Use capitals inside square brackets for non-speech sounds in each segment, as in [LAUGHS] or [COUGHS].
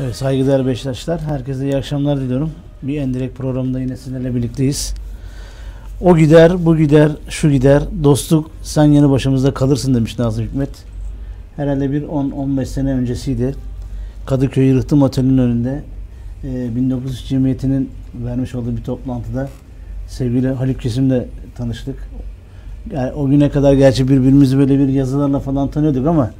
Evet saygıdeğer Beşiktaşlar. Herkese iyi akşamlar diliyorum. Bir Endirek programında yine sizinle birlikteyiz. O gider, bu gider, şu gider. Dostluk sen yanı başımızda kalırsın demiş Nazım Hikmet. Herhalde bir 10-15 sene öncesiydi. Kadıköy Rıhtım Oteli'nin önünde e, 1900 Cemiyeti'nin vermiş olduğu bir toplantıda sevgili Haluk Kesim'le tanıştık. Yani o güne kadar gerçi birbirimizi böyle bir yazılarla falan tanıyorduk ama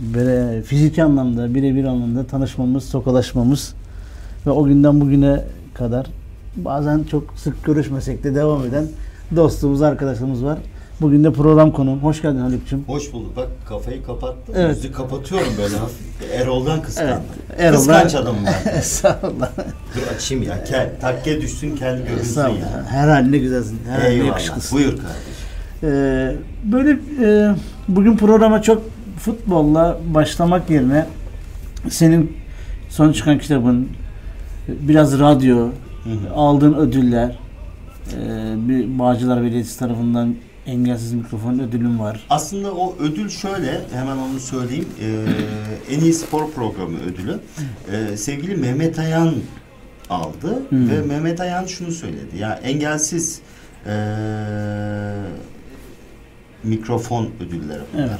böyle fiziki anlamda, birebir anlamda tanışmamız, tokalaşmamız ve o günden bugüne kadar bazen çok sık görüşmesek de devam eden dostluğumuz, arkadaşlığımız var. Bugün de program konuğum. Hoş geldin Haluk'cum. Hoş bulduk. Bak kafayı kapattım. Evet. Yüzü kapatıyorum böyle hafif. Erol'dan kıskandım. Evet, Erol'dan- Kıskanç adamım ben. [LAUGHS] Estağfurullah. Dur açayım ya. Kel, takke düşsün kel görünsün Estağfurullah. ya. Her haline güzelsin. Her haline Eyvallah. yakışıklısın. Buyur kardeşim. Ee, böyle e, bugün programa çok futbolla başlamak yerine senin son çıkan kitabın, biraz radyo, Hı hı. aldığın ödüller, e, bir Bağcılar Belediyesi tarafından engelsiz mikrofon ödülün var. Aslında o ödül şöyle, hemen onu söyleyeyim. Ee, en iyi spor programı ödülü. Ee, sevgili Mehmet Ayan aldı Hmm. ve Mehmet Ayan şunu söyledi. Ya engelsiz ee, mikrofon ödülleri bunlar. Evet.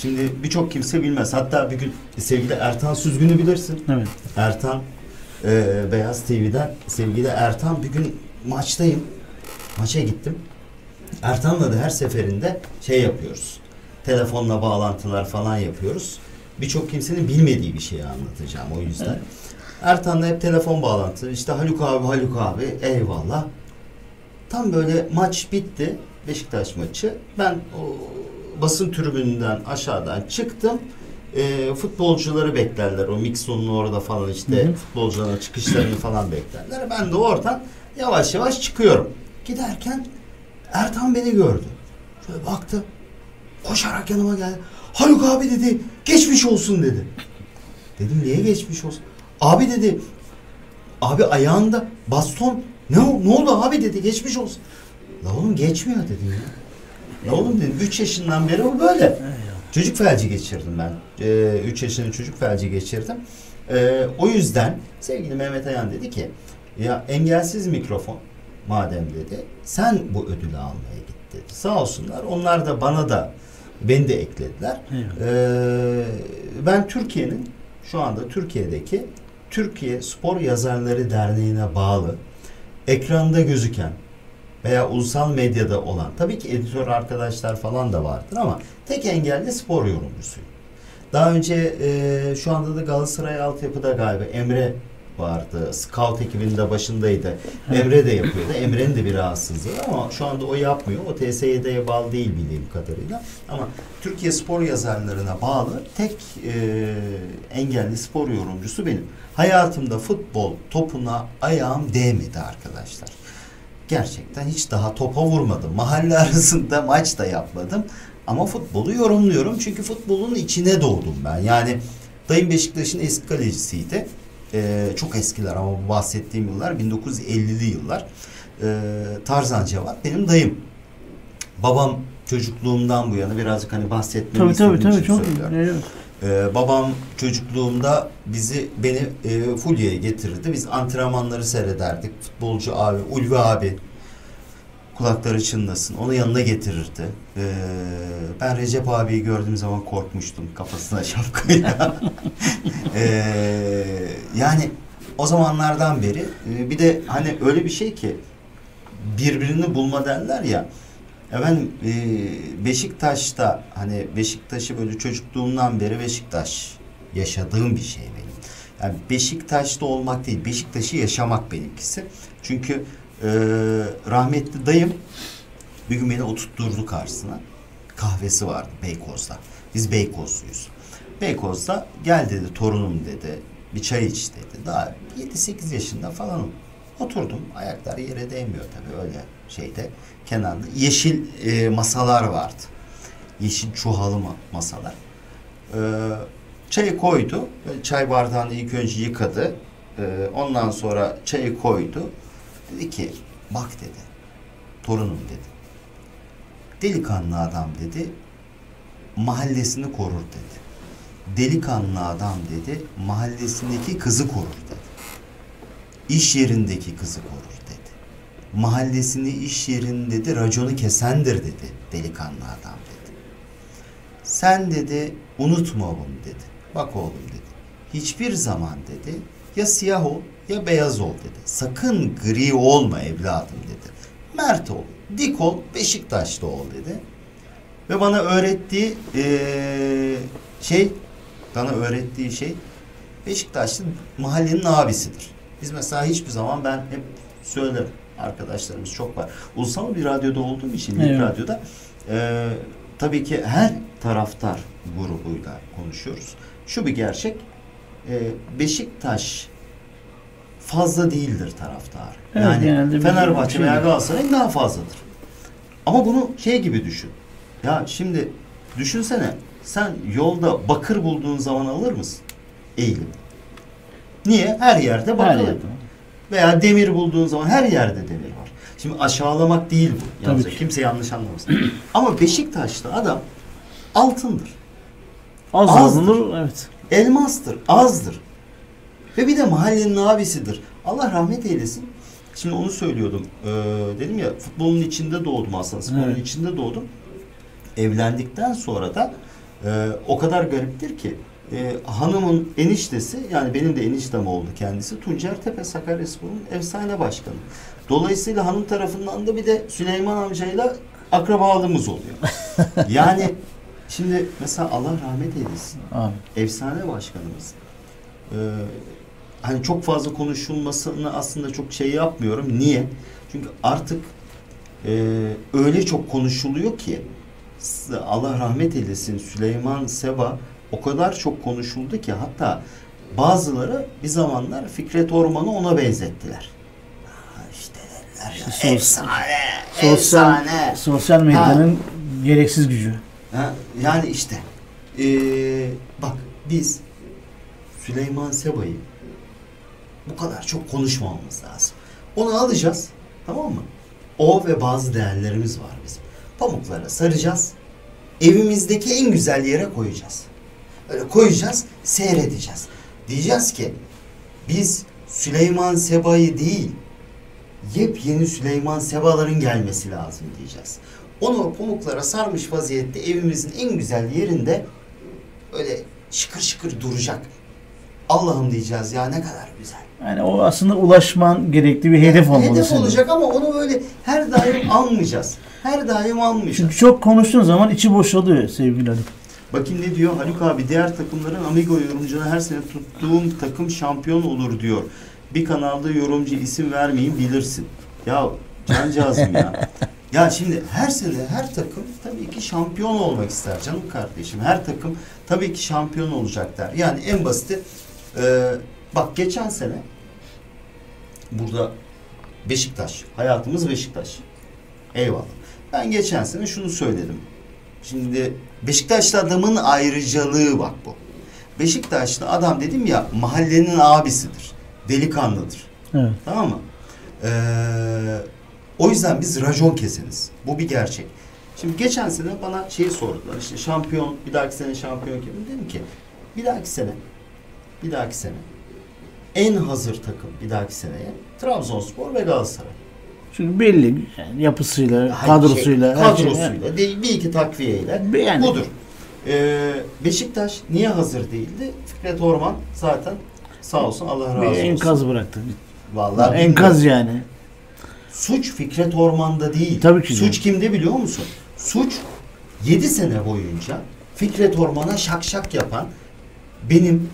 Şimdi birçok kimse bilmez. Hatta bir gün sevgili Ertan Süzgün'ü bilirsin. Evet. Ertan e, Beyaz TV'den sevgili Ertan bir gün maçtayım. Maça gittim. Ertan'la da her seferinde şey yapıyoruz. Telefonla bağlantılar falan yapıyoruz. Birçok kimsenin bilmediği bir şeyi anlatacağım o yüzden. Evet. Ertan'la hep telefon bağlantı. İşte Haluk abi Haluk abi eyvallah. Tam böyle maç bitti. Beşiktaş maçı. Ben o basın tribününden aşağıdan çıktım. E, futbolcuları beklerler. O mixonun orada falan işte Hı hı. futbolcuların çıkışlarını falan beklerler. Ben de oradan yavaş yavaş çıkıyorum. Giderken Ertan beni gördü. Şöyle baktı. Koşarak yanıma geldi. Haluk abi dedi geçmiş olsun dedi. Dedim niye geçmiş olsun? Abi dedi abi ayağında baston ne, ne oldu abi dedi geçmiş olsun. La oğlum geçmiyor dedim ya. La oğlum dedim 3 yaşından beri o böyle. Çocuk felci geçirdim ben. 3 yaşında çocuk felci geçirdim. Ee, o yüzden sevgili Mehmet Ayan dedi ki ya engelsiz mikrofon madem dedi sen bu ödülü almaya git dedi. Sağ olsunlar onlar da bana da beni de eklediler. Ee, ben Türkiye'nin şu anda Türkiye'deki Türkiye Spor Yazarları Derneği'ne bağlı ekranda gözüken veya ulusal medyada olan tabii ki editör arkadaşlar falan da vardır ama tek engelli spor yorumcusuyum. Daha önce e, şu anda da Galatasaray altyapıda galiba Emre vardı. Scout ekibinde başındaydı. Emre de yapıyordu. Emre'nin de bir rahatsızlığı ama şu anda o yapmıyor. O TSYD'ye bağlı değil bildiğim kadarıyla. Ama Türkiye spor yazarlarına bağlı tek e, engelli spor yorumcusu benim. Hayatımda futbol topuna ayağım değmedi arkadaşlar. Gerçekten hiç daha topa vurmadım. Mahalle [LAUGHS] arasında maç da yapmadım. Ama futbolu yorumluyorum. Çünkü futbolun içine doğdum ben. Yani dayım Beşiktaş'ın eski kalecisiydi. Ee, çok eskiler ama bu bahsettiğim yıllar 1950'li yıllar. Ee, Tarzan Cevat benim dayım. Babam çocukluğumdan bu yana birazcık hani bahsetmemi Tabii tabii istediğim tabii için çok söylüyorum. Evet. Ee, babam çocukluğumda bizi beni e, Fulya'ya getirirdi. Biz antrenmanları seyrederdik. Futbolcu abi, Ulvi abi kulakları çınlasın. Onu yanına getirirdi. Ee, ben Recep abiyi gördüğüm zaman korkmuştum kafasına [LAUGHS] şapkayla. Ee, yani o zamanlardan beri e, bir de hani öyle bir şey ki birbirini bulma derler ya. Efendim e, Beşiktaş'ta hani Beşiktaş'ı böyle çocukluğumdan beri Beşiktaş yaşadığım bir şey benim. Yani Beşiktaş'ta olmak değil, Beşiktaş'ı yaşamak benimkisi. Çünkü e, rahmetli dayım bir gün beni oturtturdu karşısına. Kahvesi vardı Beykoz'da. Biz Beykozluyuz. Beykoz'da gel dedi torunum dedi. Bir çay iç dedi. Daha 7-8 yaşında falanım. Oturdum. Ayaklar yere değmiyor tabii öyle şeyde. Kenarda. Yeşil e, masalar vardı. Yeşil çuhalı ma- masalar. Ee, çayı koydu. Çay bardağını ilk önce yıkadı. Ee, ondan sonra çayı koydu. Dedi ki bak dedi. Torunum dedi. Delikanlı adam dedi. Mahallesini korur dedi. delikanlı adam dedi mahallesindeki kızı korur dedi. İş yerindeki kızı korur dedi. Mahallesini iş yerinde dedi raconu kesendir dedi delikanlı adam dedi. Sen dedi unutma bunu dedi. Bak oğlum dedi. Hiçbir zaman dedi ya siyah ol ya beyaz ol dedi. Sakın gri olma evladım dedi. Mert ol, dik ol, Beşiktaş'ta ol dedi. Ve bana öğrettiği eee, şey, bana öğrettiği şey Beşiktaşlı mahallenin abisidir. Biz mesela hiçbir zaman ben hep söylerim arkadaşlarımız çok var. Ulusal bir radyoda olduğum için, bir Evet. radyoda eee, tabii ki her taraftar grubuyla konuşuyoruz. Şu bir gerçek, eee, Beşiktaş fazla değildir taraftar. Evet, yani bir Fenerbahçe veya. Galatasaray'ın daha fazladır. Ama bunu şey gibi düşün. Ya şimdi düşünsene sen yolda bakır bulduğun zaman alır mısın? Eğilip. Niye? Her yerde bakır. Her yerde. Veya demir bulduğun zaman her yerde demir var. Şimdi aşağılamak değil bu. Yalnız kimse yanlış anlamasın. [CLEARS THROAT] Ama Beşiktaş'ta adam altındır. Az Azdır. olur evet. Elmastır, azdır. Ve bir de mahallenin abisidir. Allah rahmet eylesin. Şimdi onu söylüyordum. Ee, dedim ya futbolun içinde doğdum aslında. Sporun Evet. içinde doğdum. Evlendikten sonra da e, o kadar gariptir ki e, hanımın eniştesi yani benim de eniştem oldu kendisi Tuncer Tepe Sakaryaspor'un efsane başkanı. Dolayısıyla hanım tarafından da bir de Süleyman amcayla akrabalığımız oluyor. [LAUGHS] yani şimdi mesela Allah rahmet eylesin Abi. efsane başkanımız. Ee, hani çok fazla konuşulmasını aslında çok şey yapmıyorum. Niye? Çünkü artık e, öyle çok konuşuluyor ki Allah rahmet eylesin Süleyman Seba o kadar çok konuşuldu ki hatta bazıları bir zamanlar Fikret Orman'ı ona benzettiler. Ha işte dediler ya, sos- efsane, Sosyal, efsane. sosyal medyanın gereksiz gücü. Ha, yani işte eee, bak biz Süleyman Seba'yı bu kadar çok konuşmamamız lazım. Onu alacağız tamam mı? O ve bazı değerlerimiz var bizim. Pamuklara saracağız. Evimizdeki en güzel yere koyacağız. Koyacağız, seyredeceğiz. Diyeceğiz ki biz Süleyman Seba'yı değil, yepyeni Süleyman Sebaların gelmesi lazım diyeceğiz. Onu pamuklara sarmış vaziyette evimizin en güzel yerinde öyle şıkır şıkır duracak. Allah'ım diyeceğiz ya ne kadar güzel. Yani o aslında ulaşman gerektiği bir hedef olmalı. Hedef senin. olacak ama onu böyle her daim almayacağız. Her daim almayacağız. Çünkü çok konuştuğun zaman içi boşalıyor sevgili Ali. Bakın ne diyor Haluk abi diğer takımların Amigo yorumcuna her sene tuttuğum takım şampiyon olur diyor. Bir kanalda yorumcu isim vermeyin bilirsin. Ya cancağızım ya. [LAUGHS] Ya şimdi her sene her takım tabii ki şampiyon olmak ister canım kardeşim. Her takım tabii ki şampiyon olacak der. Yani en basiti e, bak geçen sene burada Beşiktaş. Hayatımız Beşiktaş. Eyvallah. Ben geçen sene şunu söyledim. Şimdi Beşiktaşlı adamın ayrıcalığı bak bu. Beşiktaşlı adam dedim ya mahallenin abisidir. Delikanlıdır. Evet. Tamam mı? Ee, o yüzden biz racon keseniz. Bu bir gerçek. Şimdi geçen sene bana şeyi sordular. İşte şampiyon, bir dahaki sene şampiyon kim? Dedim ki bir dahaki sene, bir dahaki sene en hazır takım bir dahaki seneye Trabzonspor ve Galatasaray. Çünkü belli yani yapısıyla, Hayır, kadrosuyla, şey, her şey- kadrosuyla, değil, bir iki takviyeyle Yani- budur. Ee, Beşiktaş niye hazır değildi? Fikret Orman zaten sağ olsun Allah razı bir olsun. enkaz bıraktı. Vallahi enkaz bilmiyorum. yani. Suç Fikret Orman'da değil. Tabii ki de. Suç kimde biliyor musun? Suç 7 sene boyunca Fikret Orman'a şak şak yapan benim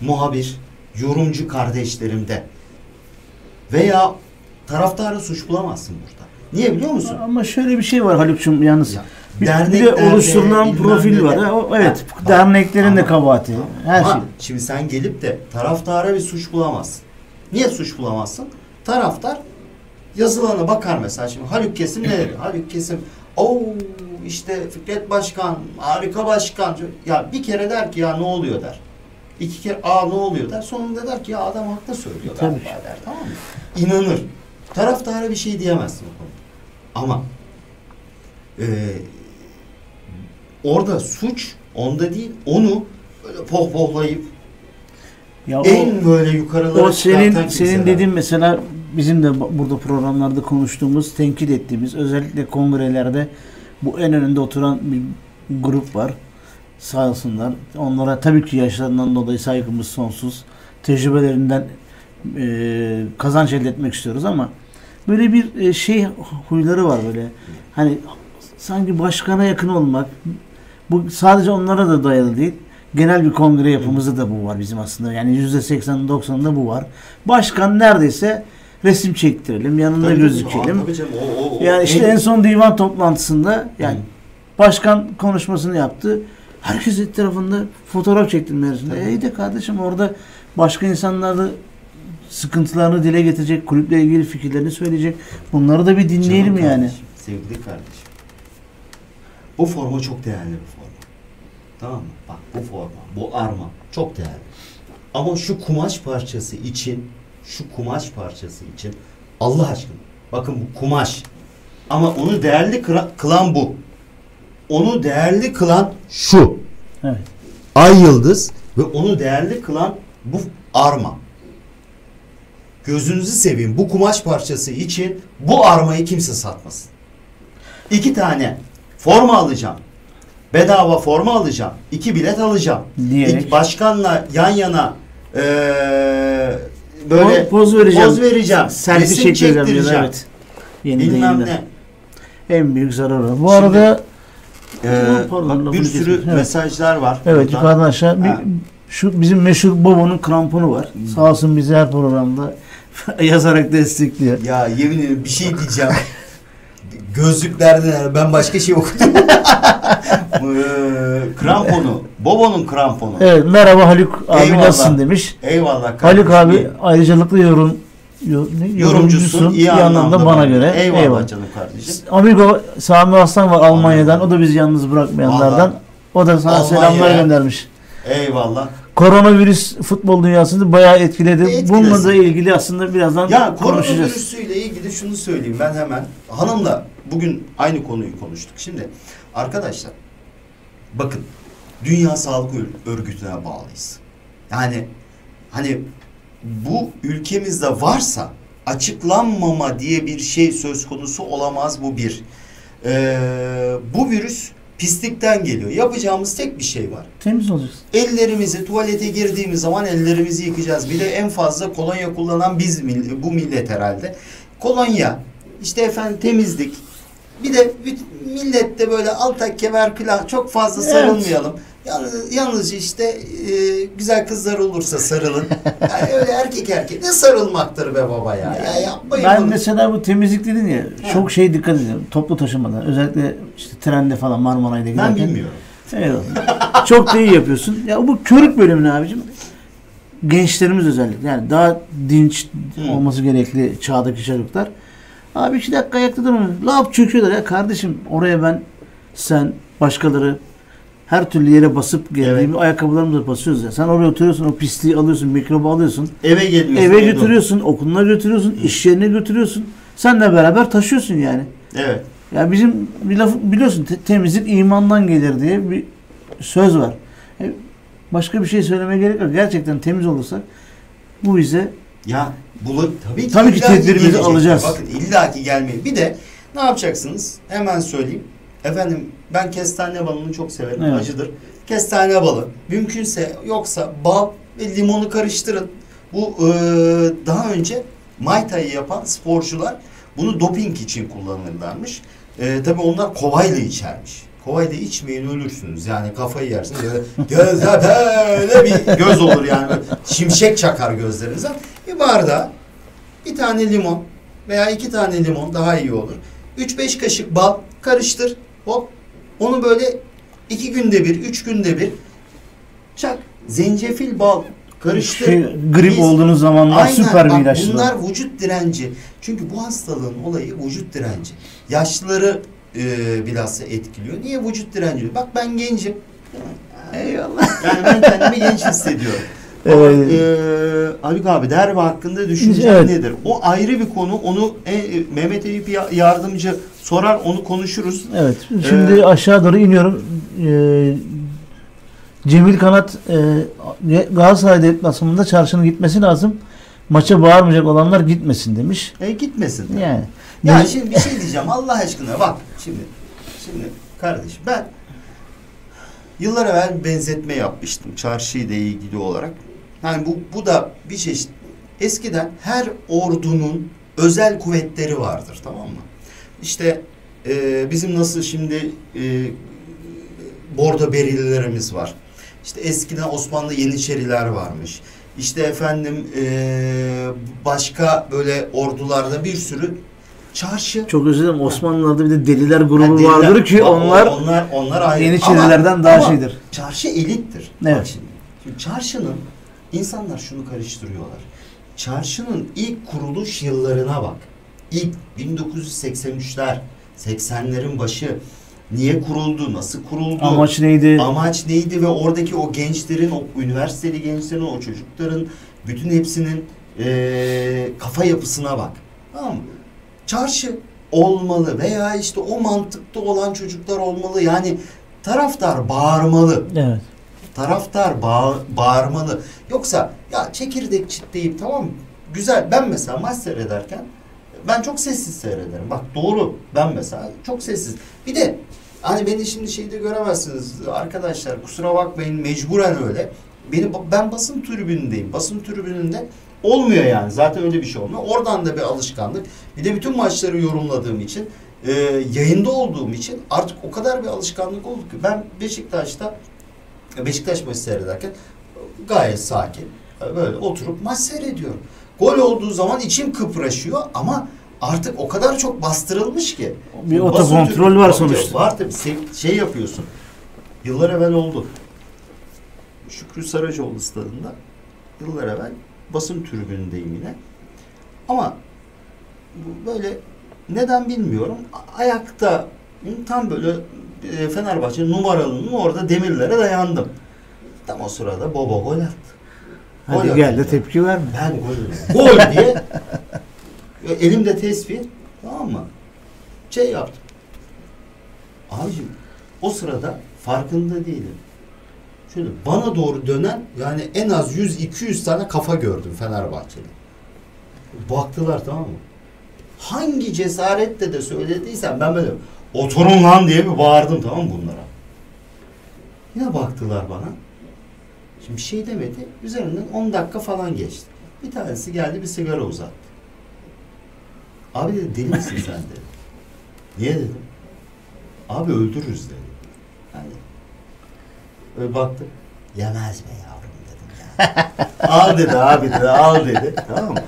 muhabir, yorumcu kardeşlerimde. Veya taraftarı suç bulamazsın burada. Niye biliyor musun? Ama şöyle bir şey var Haluk'cum yalnız. Ya, Bir, bir de oluşturulan profil var. Ha, o- evet. Ha, derneklerin de ama- kabahati. Her Ama şey. Şimdi sen gelip de taraftara bir suç bulamazsın. Niye suç bulamazsın? Taraftar yazılana bakar mesela şimdi Haluk Kesim ne dedi? [CLEARS THROAT] Haluk Kesim o işte Fikret Başkan harika başkan ya bir kere der ki ya ne oluyor der. İki kere aa ne oluyor der. Sonunda der ki ya adam haklı söylüyor Tabii. der tamam mı? İnanır. Taraftara bir şey diyemezsin o konuda. Ama eee orada suç onda değil onu böyle pohpohlayıp Ya o, en böyle yukarılara o senin senin dediğin mesela bizim de bu- burada programlarda konuştuğumuz, tenkit ettiğimiz özellikle kongrelerde bu en önünde oturan bir grup var. Sağ olsunlar. Onlara tabii ki yaşlarından dolayı saygımız sonsuz. Tecrübelerinden e, kazanç elde etmek istiyoruz ama böyle bir e, şey huyları var böyle. Hani sanki başkana yakın olmak. Bu sadece onlara da dayalı değil. Genel bir kongre yapımızda da bu var bizim aslında. Yani %80-90'da bu var. Başkan neredeyse resim çektirelim, yanında Tabii, gözükelim. tabii canım, o- o- o- Yani işte en son divan toplantısında yani başkan konuşmasını yaptı. Herkes etrafında fotoğraf çektirmesinde. E iyi de kardeşim orada başka insanlar da sıkıntılarını dile getirecek, kulüple ilgili fikirlerini söyleyecek. Bunları da bir dinleyelim Canım yani. kardeşim, sevgili kardeşim. Bu forma çok değerli bir forma. Tamam mı? Bak bu forma, bu arma çok değerli. Ama şu kumaş parçası için, şu kumaş parçası için Allah aşkına bakın bu kumaş. Ama onu değerli kılan bu. Onu değerli kılan şu. Evet. Ay yıldız ve onu değerli kılan bu arma. Gözünüzü seveyim bu kumaş parçası için bu armayı kimse satmasın. İki tane forma alacağım. Bedava forma alacağım. iki bilet alacağım. Diyerek. Başkanla yan yana eee, böyle Po- poz vereceğim. poz vereceğim. Selfie resim çektireceğim. Evet. Yeniden Bilmem ne. En büyük zararı. Bu Şimdi- arada Pardon, bak bir sürü. Evet. mesajlar var. evet buradan. yukarıdan aşağı bir, şu bizim meşhur Bobo'nun kramponu var. Hmm. Sağ olsun bizi her programda [LAUGHS] yazarak destekliyor. Ya yemin ederim bir şey diyeceğim. Gözlüklerden yani ben başka şey okudum. [LAUGHS] Eee, kramponu. Bobo'nun kramponu. Evet merhaba Haluk abi Eyvallah. nasılsın demiş. Eyvallah Haluk kardeşim. abi ayrıcalıklı yorum yo- ne? yorumcusun iyi, anlamda, bana göre. Eyvallah, canım kardeşim. Amigo Sami Aslan var Almanya'dan. O da bizi yalnız bırakmayanlardan. Vallahi. O da sana selamlar göndermiş. Eyvallah. Koronavirüs futbol dünyasını bayağı etkiledi. Etkilesin. Bununla da ilgili aslında birazdan Ya konuşacağız. koronavirüsüyle ilgili şunu söyleyeyim ben hemen. Hanımla bugün aynı konuyu konuştuk. Şimdi arkadaşlar bakın Dünya Sağlık Ör- Örgütü'ne bağlıyız. Yani hani bu ülkemizde varsa açıklanmama diye bir şey söz konusu olamaz bu bir. Ee, bu virüs pislikten geliyor. Yapacağımız tek bir şey var. Temiz olacaksın. Ellerimizi tuvalete girdiğimiz zaman ellerimizi yıkayacağız. Bir de en fazla kolonya kullanan biz bu millet herhalde. Kolonya, işte efendim temizlik. Bir de millette böyle altak kemer plan çok fazla Evet. sarılmayalım. Yalnız, yalnız işte e, güzel kızlar olursa sarılın. [LAUGHS] Yani öyle erkek erkek ne sarılmaktır be baba ya. Ya yapmayın Ben bunu. mesela bu temizlik dedin ya Ha. çok şey dikkat ediyorum. Toplu taşımada özellikle işte trende falan Marmaray'da giderken. Ben bilmiyorum. Eyvallah. Çok da iyi yapıyorsun. Ya bu körük bölümüne abicim gençlerimiz özellikle yani daha dinç Hı. olması gerekli çağdaki çocuklar. Abi iki dakika ayakta durmuyor. Laf çöküyorlar ya kardeşim oraya ben sen başkaları her türlü yere basıp geldiğimiz ayakkabılarımızla basıyoruz ya. Sen oraya oturuyorsun o pisliği alıyorsun mikrobu alıyorsun. Eve geliyorsun. Eve götürüyorsun, okuluna götürüyorsun, iş yerine götürüyorsun. Senle beraber taşıyorsun yani. Evet. Ya bizim bir laf biliyorsun te- temizlik imandan gelir diye bir söz var. E, başka bir şey söylemeye gerek yok. Gerçekten temiz olursak bu bize Ya bulu tabii ki, Tabii ki tedbirimizi alacağız. Bakın illaki gelmeyi. Bir de ne yapacaksınız? Hemen söyleyeyim. Efendim ben kestane balını çok severim. Evet. Acıdır. Kestane balı. Mümkünse yoksa bal ve limonu karıştırın. Bu e, daha önce Muay Thai yapan sporcular bunu doping için kullanırlarmış. E, tabii onlar kovayla içermiş. Kovayla içmeyin ölürsünüz. Yani kafayı yersiniz. Böyle gözde [LAUGHS] böyle bir göz olur yani. Böyle şimşek çakar gözlerinize. Bir bardağa bir tane limon veya iki tane limon daha iyi olur. 3-5 kaşık bal karıştır. Hop. Onu böyle iki günde bir, üç günde bir çak. Zencefil bal karıştır. şey, grip Biz- olduğunuz zamanlar Aynen, süper bir bak ilaç. Bunlar vücut direnci. Çünkü bu hastalığın olayı vücut direnci. Yaşlıları e, bilhassa etkiliyor. Niye vücut direnci? Bak ben gencim. Eyvallah. [LAUGHS] Yani ben kendimi genç hissediyorum. [LAUGHS] Ama, e, Haluk abi derbi hakkında düşüncen Evet. nedir? O ayrı bir konu. Onu e, e, Mehmet Eyüp ya- yardımcı sorar onu konuşuruz. Evet. Şimdi Ee, aşağı doğru iniyorum. Ee, Cemil Kanat e, Galatasaray deplasmanında çarşının gitmesi lazım. Maça bağırmayacak olanlar gitmesin demiş. E gitmesin. Yani. Ya Ne- şimdi bir şey diyeceğim Allah aşkına bak şimdi şimdi kardeşim ben yıllar evvel benzetme yapmıştım çarşıyla ilgili olarak. Yani bu bu da bir çeşit eskiden her ordunun özel kuvvetleri vardır tamam mı? İşte e, bizim nasıl şimdi e, bordo berililerimiz var. İşte eskiden Osmanlı Yeniçeriler varmış. İşte efendim e, başka böyle ordularda bir sürü çarşı Çok özür dilerim Osmanlılar'da bir de deliler grubu Ha, deliler- vardır ki onlar onlar onlar ayrı. Yeniçerilerden Ama- daha ama şeydir. Çarşı elittir. Evet. Bak şimdi. Şimdi çarşının insanlar şunu karıştırıyorlar. Çarşının ilk kuruluş yıllarına bak. İlk 1983'ler, 80'lerin başı niye kuruldu, nasıl kuruldu? amaç neydi? Amaç neydi ve oradaki o gençlerin, o üniversiteli gençlerin, o çocukların bütün hepsinin eee, kafa yapısına bak. Tamam mı? Çarşı olmalı veya işte o mantıkta olan çocuklar olmalı. Yani taraftar bağırmalı. Evet. Taraftar bağ- bağırmalı. Yoksa ya çekirdek çitleyip tamam mı? Güzel. Ben mesela maç seyrederken ben çok sessiz seyrederim. Bak doğru. Ben mesela çok sessiz. Bir de hani beni şimdi şeyde göremezsiniz arkadaşlar. Kusura bakmayın mecburen öyle. Beni ben basın tribünündeyim. Basın tribününde olmuyor yani. Zaten öyle bir şey olmuyor. Oradan da bir alışkanlık. Bir de bütün maçları yorumladığım için e, yayında olduğum için artık o kadar bir alışkanlık oldu ki ben Beşiktaş'ta Beşiktaş maçı seyrederken gayet sakin böyle oturup maç seyrediyorum. Gol olduğu zaman içim kıpraşıyor ama artık o kadar çok bastırılmış ki. Bir otokontrol tribünü- var sonuçta. Var tabii şey yapıyorsun. Yıllar evvel oldu. Şükrü Saracoğlu stadında yıllar evvel basın tribünündeyim yine. Ama böyle neden bilmiyorum. Ayakta tam böyle e, Fenerbahçe numaralının orada demirlere dayandım. Tam o sırada Bobo gol attı. Hadi Gol gel de tepki verme. Ben gol, gol diye e, elimde tespih tamam mı? Şey yaptım. Abicim o sırada farkında değilim. Şöyle bana doğru dönen yani en az 100-200 tane kafa gördüm Fenerbahçeli. Baktılar tamam mı? Hangi cesaretle de söylediysen ben böyle oturun lan diye bir bağırdım tamam mı bunlara. Yine baktılar bana. Şimdi bir şey demedi. Üzerinden 10 dakika falan geçti. Bir tanesi geldi bir sigara uzattı. Abi dedi deli misin sen dedi. [LAUGHS] Niye dedim. Abi öldürürüz dedi. Yani öyle baktı. Yemez be yavrum dedim ya. [LAUGHS] al dedi abi dedi al dedi. Tamam mı?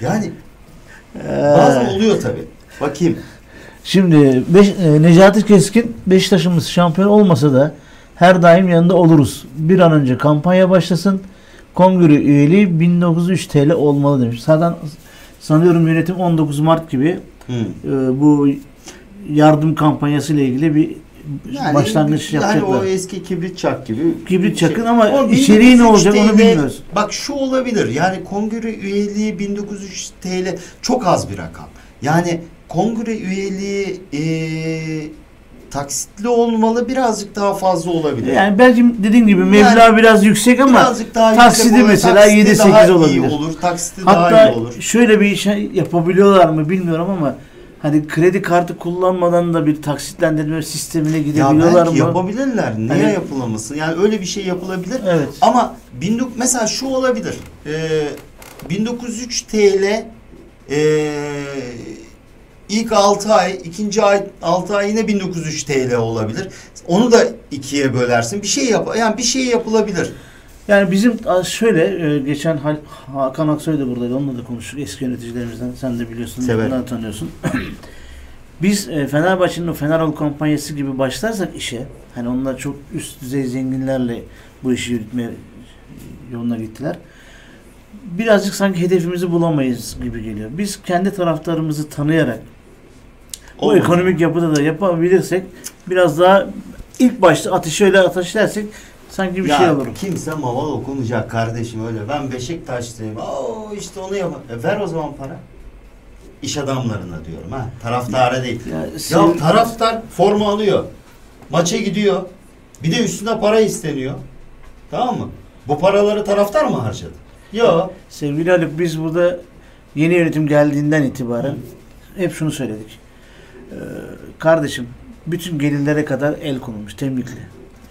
Yani bazen oluyor tabii. Bakayım. Şimdi Beş, e, Necati Keskin Beşiktaş'ımız şampiyon olmasa da her daim yanında oluruz. Bir an önce kampanya başlasın. Kongre üyeliği 1903 TL olmalı demiş. Zaten sanıyorum yönetim 19 Mart gibi e, bu yardım kampanyası ile ilgili bir başlangıç yani yapacaklar. o eski kibrit çak gibi. Kibrit şey. çakın ama O içeriği ne 1903 olacak onu TL bilmiyoruz. Bak şu olabilir. Yani kongre üyeliği 1903 TL çok az bir rakam. Yani kongre üyeliği eee taksitli olmalı birazcık daha fazla olabilir. Yani belki dediğim gibi meblağ Yani biraz yüksek ama birazcık daha taksidi yüksek olur, mesela taksiti 7-8 daha iyi olabilir. olur. Taksiti daha Hatta iyi olur. şöyle bir şey yapabiliyorlar mı bilmiyorum ama hani kredi kartı kullanmadan da bir taksitlendirme sistemine Ya gidebiliyorlar belki mı? yapabilirler. Niye Hani- yapılamasın? Yani öyle bir şey yapılabilir. Evet. Ama 19 mesela şu olabilir. Ee, 1903 TL ee, ilk 6 ay, ikinci ay 6 ay yine 1903 TL olabilir. Onu da ikiye bölersin. Bir şey yap yani bir şey yapılabilir. Yani bizim şöyle e, geçen Hakan Aksoy da buradaydı. Onunla da konuştuk eski yöneticilerimizden. Sen de biliyorsun. Severim. tanıyorsun. [CLEARS THROAT] Biz e, Fenerbahçe'nin o Fenerol kampanyası gibi başlarsak işe hani onlar çok üst düzey zenginlerle bu işi yürütme yoluna gittiler. Birazcık sanki hedefimizi bulamayız gibi geliyor. Biz kendi taraftarımızı tanıyarak o Olmaz. ekonomik yapıda da yapabilirsek biraz daha ilk başta ateşi öyle ateşlersek sanki bir ya şey olur. kimse maval okumayacak kardeşim öyle. Ben Beşiktaşlıyım. Oo işte onu yap. E, ver o zaman para. İş adamlarına diyorum ha. Taraftara değil. Ya, Ya sev- taraftar forma alıyor. Maça gidiyor. Bir de üstüne para isteniyor. Tamam mı? Bu paraları taraftar mı harcadı? Yok. Sevgili Haluk biz burada yeni yönetim geldiğinden itibaren hep şunu söyledik. Ee, kardeşim bütün gelirlere kadar el konulmuş temlikli.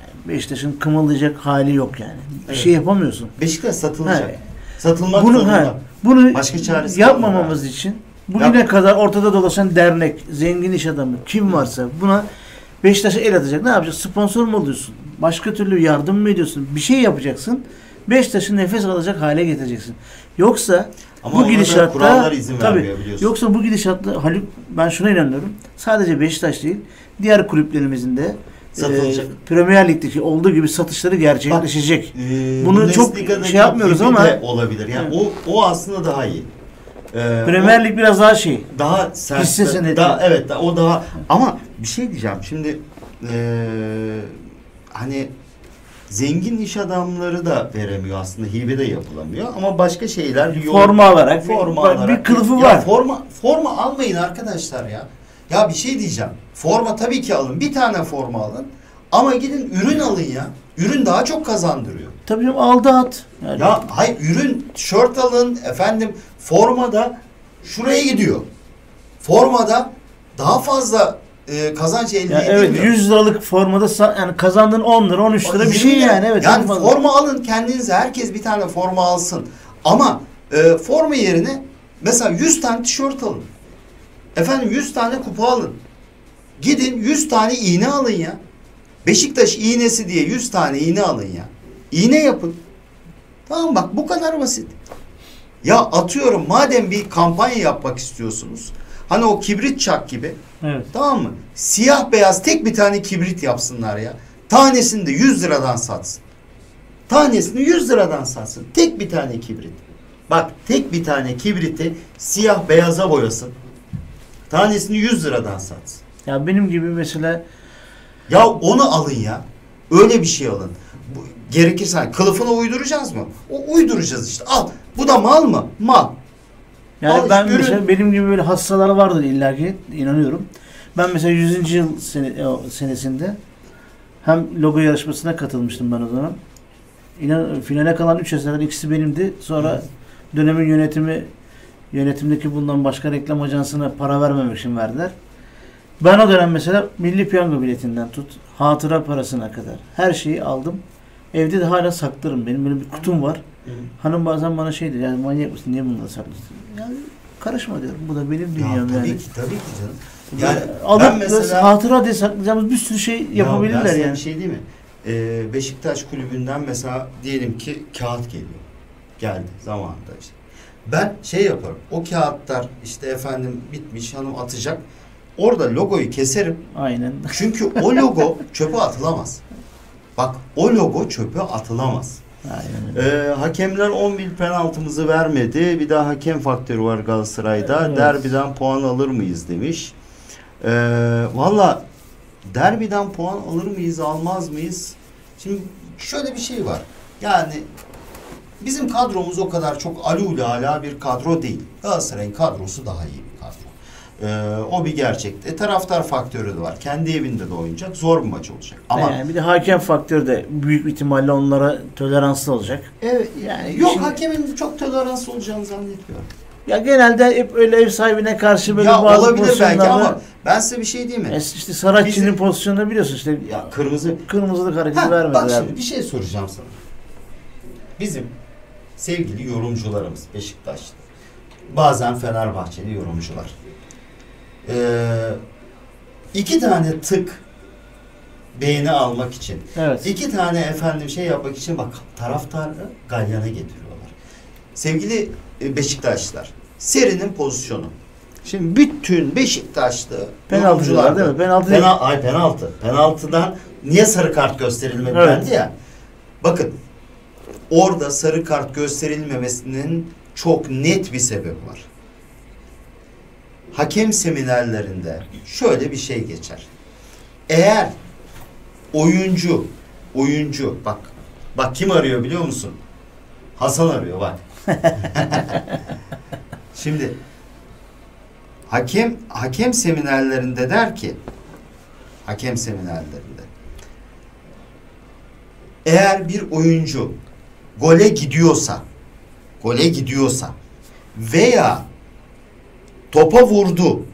Yani Beşiktaş'ın kımıldayacak hali yok yani. Bir Evet. şey yapamıyorsun. Beşiktaş satılacak. Ha, Satılmak bunu zorunda. ha, bunu Başka çaresi yapmamamız için bugüne Yap. kadar ortada dolaşan dernek, zengin iş adamı kim varsa buna Beşiktaş'a el atacak. Ne yapacaksın? Sponsor mu oluyorsun? Başka türlü yardım mı ediyorsun? Bir şey yapacaksın. Beşiktaş'ı nefes alacak hale getireceksin. Yoksa Ama bu gidişatta izin tabii. Yoksa bu gidişatla Haluk ben şuna inanıyorum. Sadece Beşiktaş değil, diğer kulüplerimizin de Satılacak. e, Premier Lig'deki olduğu gibi satışları gerçekleşecek. Ee, Bunu çok şey yapmıyoruz ama- olabilir. Yani o o aslında daha iyi. Ee, Premier Lig biraz daha şey. daha sert. Hisse senedi. Daha, evet o daha ama bir şey diyeceğim. Şimdi ee, hani zengin iş adamları da veremiyor aslında. Hibe de yapılamıyor ama başka şeyler yol- Forma alarak forma bir, alarak. bir kılıfı Ya var. Forma forma almayın arkadaşlar ya. Ya bir şey diyeceğim. Forma tabii ki alın. Bir tane forma alın. Ama gidin ürün alın ya. Ürün daha çok kazandırıyor. Tabii canım aldı at. Yani Ya hayır ürün tişört alın efendim formada şuraya gidiyor. Formada daha fazla e, kazanç elde Ya evet edilmiyor. 100 liralık formada yani kazandığın 10 lira 13 lira bir 20 şey lira. yani evet. Yani forma alın kendinize herkes bir tane forma alsın. Ama e, forma yerine mesela 100 tane tişört alın. Efendim 100 tane kupa alın. Gidin 100 tane iğne alın ya. Beşiktaş iğnesi diye 100 tane iğne alın ya. İğne yapın. Tamam bak bu kadar basit. Ya atıyorum madem bir kampanya yapmak istiyorsunuz. Hani o kibrit çak gibi. Evet. Tamam mı? Siyah beyaz tek bir tane kibrit yapsınlar ya. Tanesini de 100 liradan satsın. Tanesini 100 liradan satsın. Tek bir tane kibrit. Bak tek bir tane kibriti siyah beyaza boyasın. Tanesini 100 liradan satsın. Ya benim gibi mesela Ya onu alın ya. Öyle bir şey alın. Bu, gerekirse kılıfına uyduracağız mı? O uyduracağız işte. Al. Bu da mal mı? Mal. Yani Al ben işte mesela ürün. benim gibi böyle hastalar vardır illaki inanıyorum. Ben mesela 100. yıl sene, senesinde hem logo yarışmasına katılmıştım ben o zaman. İnan, finale kalan 3 eserden ikisi benimdi. Sonra dönemin yönetimi yönetimdeki bundan başka reklam ajansına para vermemek için verdiler. Ben o dönem mesela milli piyango biletinden tut, hatıra parasına kadar her şeyi aldım. Evde de hala saklarım. Benim böyle bir kutum var. Hanım bazen bana şey diyor, yani manyak mısın, niye bunları saklıyorsun? Yani karışma diyorum, bu da benim Ya dünyam tabii yani. ki tabii ki canım. Yani Alıp ben mesela hatıra diye saklayacağımız bir sürü şey Ya ben yapabilirler yani. Bir şey değil mi? Ee, Beşiktaş kulübünden mesela diyelim ki kağıt geliyor. Geldi zamanında işte. Ben şey yaparım. O kağıtlar işte efendim bitmiş hanım atacak. Orada logoyu keserim. Aynen. Çünkü o logo çöpe atılamaz. Bak o logo çöpe atılamaz. Aynen. öyle. Ee, hakemler 11 penaltımızı vermedi. Bir daha hakem faktörü var Galatasaray'da. Evet. Derbiden puan alır mıyız demiş. Ee, Valla derbiden puan alır mıyız almaz mıyız? Şimdi şöyle bir şey var. Yani bizim kadromuz o kadar çok alû ala bir kadro değil. Galatasaray'ın kadrosu daha iyi. Ee, o bir gerçek. E, taraftar faktörü de var. Kendi evinde de oynayacak. Zor bir maç olacak. Ama Yani bir de hakem faktörü de büyük ihtimalle onlara toleranslı olacak. Evet Yani yok şimdi- hakemin çok toleranslı olacağını zannetmiyorum. Ya genelde hep öyle ev sahibine karşı böyle ya bazı olabilir belki ama ben size bir şey diyeyim mi? Es- işte Saratçı'nın Bizim- pozisyonunda biliyorsun işte Ya kırmızı. kırmızılık hareketi Ha, vermediler. bak şimdi bir şey soracağım sana. Bizim sevgili yorumcularımız Beşiktaşlı. Bazen Fenerbahçeli yorumcular. Ee, iki tane tık beğeni almak için Evet. İki tane efendim şey yapmak için bak taraftarı galyana getiriyorlar. Sevgili e, Beşiktaşlılar, serinin pozisyonu. Şimdi bütün Beşiktaşlı Penaltı yorumcular diyorlar da- değil mi? Penaltı değil. Ay penaltı. Penaltıdan niye sarı kart gösterilmedi Evet. dendi ya. Bakın orada sarı kart gösterilmemesinin çok net bir sebebi var. Hakem seminerlerinde şöyle bir şey geçer. Eğer oyuncu oyuncu bak bak kim arıyor biliyor musun? Hasan arıyor bak. [LAUGHS] Şimdi hakem hakem seminerlerinde der ki hakem seminerlerinde eğer bir oyuncu gole gidiyorsa gole gidiyorsa veya topa vurdu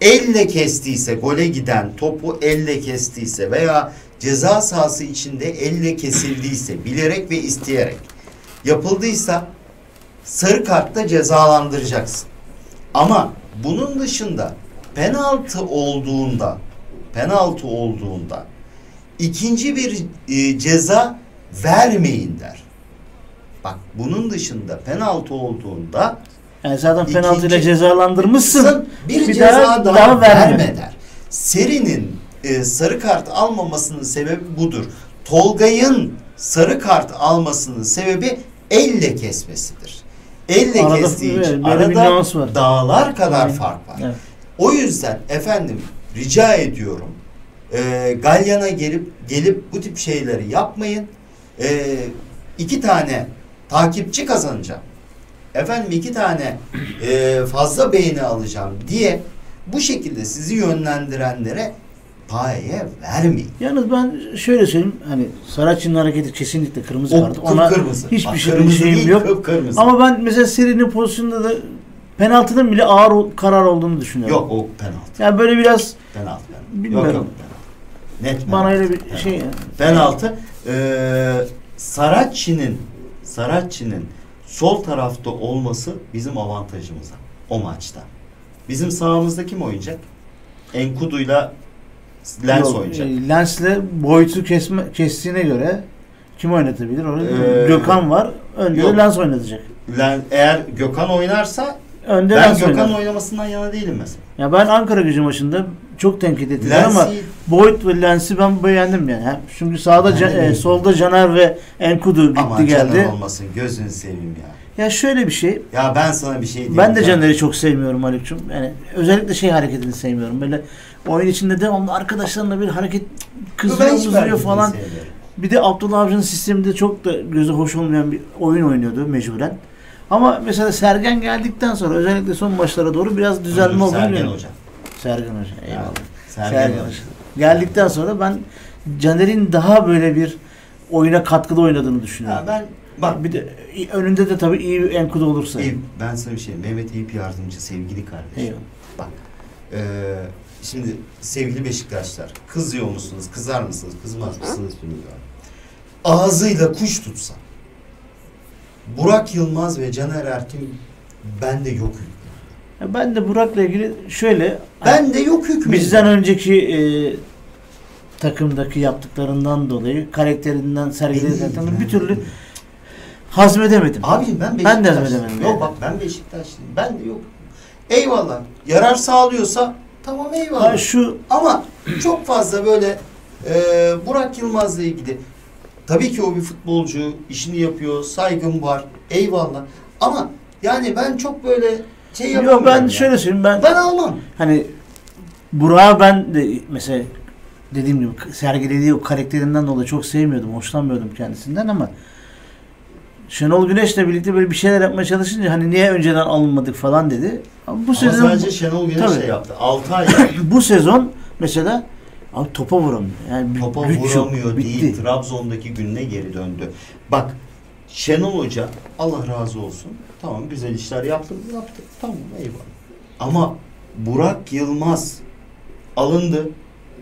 elle kestiyse gole giden topu elle kestiyse veya ceza sahası içinde elle kesildiyse bilerek ve isteyerek yapıldıysa sarı kartla cezalandıracaksın. Ama bunun dışında penaltı olduğunda penaltı olduğunda ikinci bir e, ceza vermeyin der. Bak bunun dışında penaltı olduğunda Yani zaten penaltıyla cezalandırmışsın. bir, Bir ceza daha- daha, daha verme. verme der. Seri'nin e, sarı kart almamasının sebebi budur. Tolgay'ın sarı kart almasının sebebi elle kesmesidir. Elle Arada- kestiği evet, için bir arada dağlar kadar Aynen. fark var. Evet. O yüzden efendim rica ediyorum e, Galyan'a gelip gelip bu tip şeyleri yapmayın. E, iki tane takipçi kazanacağım. Efendim iki tane e, fazla beğeni alacağım diye bu şekilde sizi yönlendirenlere paye vermeyin. Yalnız ben şöyle söyleyeyim hani Saraç'ın hareketi kesinlikle kırmızı kart. Ona kıpkırmızı. hiçbir Bak, şey kırmızı şeyim değil, yok. kıpkırmızı. Ama ben mesela serinin pozisyonunda da penaltının bile ağır karar olduğunu düşünüyorum. Yok o penaltı. Yani böyle biraz Penaltı. penaltı. Bilmiyorum. Yok yok penaltı. Net bana penaltı. öyle bir Penaltı. şey yani. Penaltı. Ee, Saratçı'nın Saratçı'nın sol tarafta olması bizim avantajımıza o maçta. Bizim sahamızda kim oynayacak? Enkudu'yla Lens Yok, oynayacak. e, Lens'le boyutu kesme, kestiğine göre kim oynatabilir? Orada Ee, Gökhan var. Önde yok. Lens oynatacak. Len- eğer Gökhan oynarsa Önde ben Lens Gökhan oynatacak. oynamasından yana değilim mesela. Ya ben Ankara gücü maçında çok tenkit ettiler ama Lens'i Boyd ve Lens'i ben beğendim yani. Çünkü sağda de Ca- e, solda Caner ve Enkudu gitti ama geldi. Caner olmasın gözünü seveyim ya. Ya şöyle bir şey. Ya ben sana bir şey diyeyim. Ben de Can. Caner'i çok sevmiyorum Haluk'cum. Yani özellikle şey hareketini sevmiyorum. Böyle oyun içinde devamlı arkadaşlarına bir hareket kızıyor, falan. Bir de Abdullah Avcı'nın sisteminde çok da gözü hoş olmayan bir oyun oynuyordu mecburen. Ama mesela Sergen geldikten sonra özellikle son maçlara doğru biraz düzelme oldu. Sergen bilmiyorum. Sergen Hoca. Eyvallah. Sergen, Sergen Hoca. Geldikten sonra ben Caner'in daha böyle bir oyuna katkılı oynadığını düşünüyorum. Ya ben bak bir de önünde de tabii iyi bir enkudu olursa. Eyüp, ben sana bir şey Mehmet Eyüp yardımcı sevgili kardeşim. Eyvallah. Bak eee, şimdi sevgili Beşiktaşlar kızıyor musunuz kızar mısınız kızmaz mısınız bilmiyorum. Ağzıyla kuş tutsa Burak Yılmaz ve Caner Erkin bende yok hükmü. Ben de Burak'la ilgili şöyle Bende yok hükmü. bizden önceki e, takımdaki yaptıklarından dolayı karakterinden sergilediklerinden bir türlü hazmedemedim. Abicim ben Ben de Beşiktaşlıyım. hazmedemedim Yok yani. bak ben Beşiktaşlıyım. Ben de yok. Eyvallah. Yarar sağlıyorsa tamam eyvallah. Ha, şu Ama çok fazla böyle e, Burak Yılmaz'la ilgili tabii ki o bir futbolcu işini yapıyor saygım var eyvallah ama yani ben çok böyle şey yapamıyorum Yok ben ya. şöyle söyleyeyim ben ben almam. hani Burak'ı ben de mesela dediğim gibi sergilediği o karakterinden dolayı çok sevmiyordum, hoşlanmıyordum kendisinden ama Şenol Güneş'le birlikte böyle bir şeyler yapmaya çalışınca hani niye önceden alınmadık falan dedi. Ama bu Ama sezon sadece Şenol Güneş Tabii. şey yaptı. 6 ay [LAUGHS] bu sezon mesela abi topa vuramıyor. Yani topa güç yok, vuramıyor bitti. değil. Trabzon'daki gününe geri döndü. Bak Şenol Hoca Allah razı olsun. Tamam güzel işler yaptı. Yaptı. Tamam eyvallah. Ama Burak Yılmaz alındı.